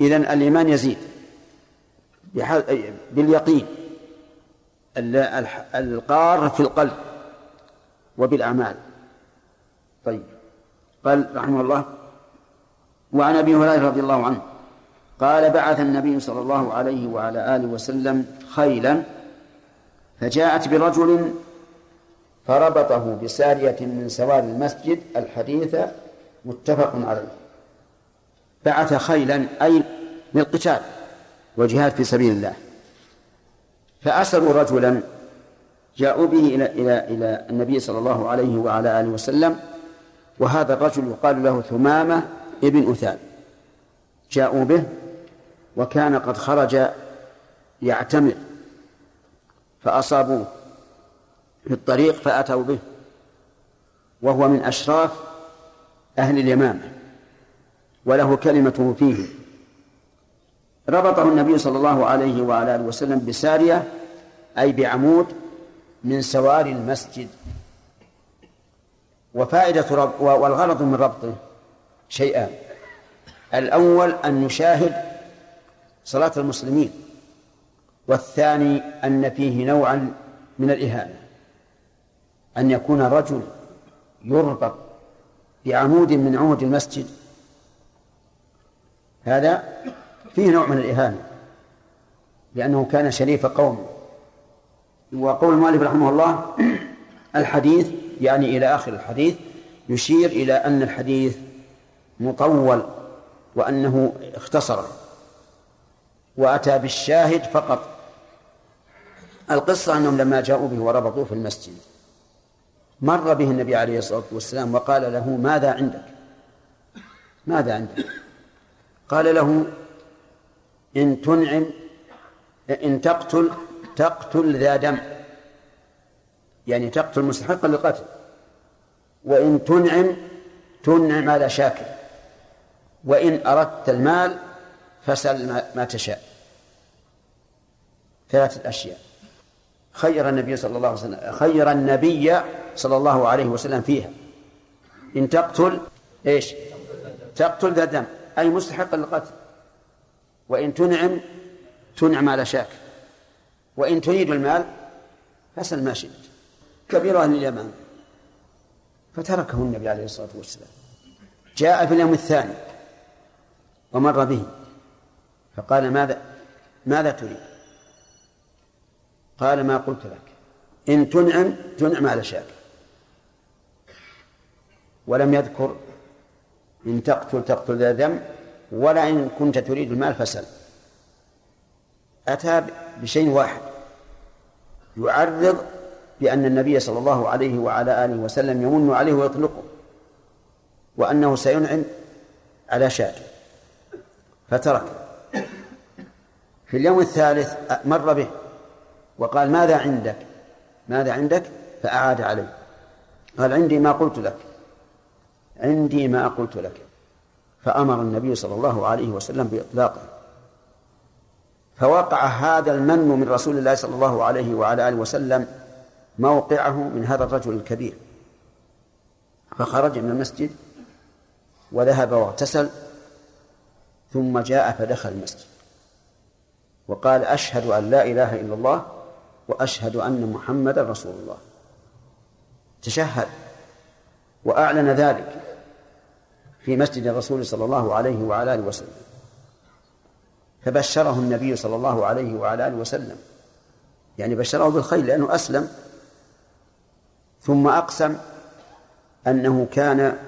إذن الإيمان يزيد. باليقين. القار في القلب وبالأعمال. طيب. قال رحمه الله وعن أبي هريرة رضي الله عنه قال بعث النبي صلى الله عليه وعلى آله وسلم خيلا فجاءت برجل فربطه بسارية من سوار المسجد الحديث متفق عليه. بعث خيلا أي للقتال والجهاد في سبيل الله. فأسروا رجلا جاءوا به إلى إلى إلى النبي صلى الله عليه وعلى آله وسلم وهذا الرجل يقال له ثمامة ابن أثال جاءوا به وكان قد خرج يعتمر فأصابوه في الطريق فأتوا به وهو من أشراف أهل اليمامة وله كلمته فيه. ربطه النبي صلى الله عليه وعلى آله وسلم بسارية أي بعمود من سوار المسجد. وفائدة رب والغرض من ربطه شيئان الأول أن نشاهد صلاة المسلمين والثاني أن فيه نوعا من الإهانة. أن يكون رجل يربط بعمود من عمود المسجد. هذا فيه نوع من الإهانة لأنه كان شريف قوم وقول المؤلف رحمه الله الحديث يعني إلى آخر الحديث يشير إلى أن الحديث مطول وأنه اختصر وأتى بالشاهد فقط. القصة أنهم لما جاءوا به وربطوه في المسجد مر به النبي عليه الصلاة والسلام وقال له ماذا عندك؟ ماذا عندك؟ قال له إن تنعم إن تقتل تقتل ذا دم. يعني تقتل مستحقا للقتل. وإن تنعم تنعم على شاكر. وإن أردت المال فسل ما تشاء. ثلاثة أشياء. خير النبي صلى الله عليه وسلم خير النبي صلى الله عليه وسلم فيها. إن تقتل إيش؟ تقتل ذا دم أي مستحق للقتل. وإن تنعم تنعم على شاكر. وإن تريد المال فسل ما شئت. كبير أهل اليمن. فتركه النبي عليه الصلاة والسلام. جاء في اليوم الثاني ومر به. فقال ماذا ماذا تريد؟ قال ما قلت لك. إن تنعم تنعم على شاكر ولم يذكر إن تقتل تقتل ذا ذنب. ولا إن كنت تريد المال فسل أتى بشيء واحد. يعرض بأن النبي صلى الله عليه وعلى آله وسلم يمن عليه ويطلقه وأنه سينعم على شاكر فترك. في اليوم الثالث مر به وقال ماذا عندك؟ ماذا عندك؟ فأعاد عليه. قال عندي ما قلت لك. عندي ما قلت لك. فأمر النبي صلى الله عليه وسلم بإطلاقه. فوقع هذا المن من رسول الله صلى الله عليه وعلى آله وسلم موقعه من هذا الرجل الكبير. فخرج من المسجد وذهب واغتسل ثم جاء فدخل المسجد. وقال أشهد أن لا إله إلا الله وأشهد أن محمدا رسول الله. تشهد وأعلن ذلك في مسجد الرسول صلى الله عليه وعلى آله وسلم. فبشره النبي صلى الله عليه وعلى آله وسلم. يعني بشره بالخير لأنه أسلم ثم أقسم أنه كان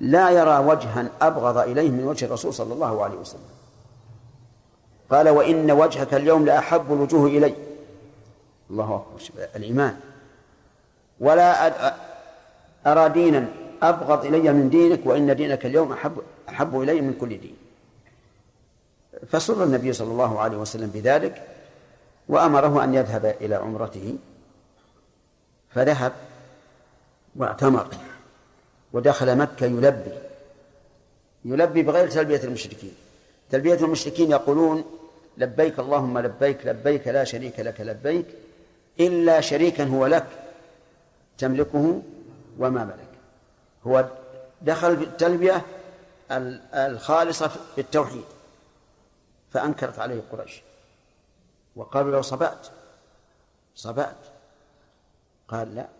لا يرى وجها أبغض إليه من وجه الرسول صلى الله عليه وسلم. قال وإن وجهك اليوم لأحب الوجوه إلي. الله أكبر الإيمان. ولا أرى دينا أبغض إلي من دينك وإن دينك اليوم أحب أحب إلي من كل دين. فسر النبي صلى الله عليه وسلم بذلك وأمره أن يذهب إلى عمرته. فذهب واعتمر ودخل مكة يلبي يلبي بغير تلبية المشركين. تلبية المشركين يقولون لبيك اللهم لبيك لبيك لا شريك لك لبيك إلا شريكا هو لك تملكه وما ملك. هو دخل بالتلبية الخالصة في التوحيد فأنكرت عليه قريش. وقالوا لو صبأت صبأت. قال لا.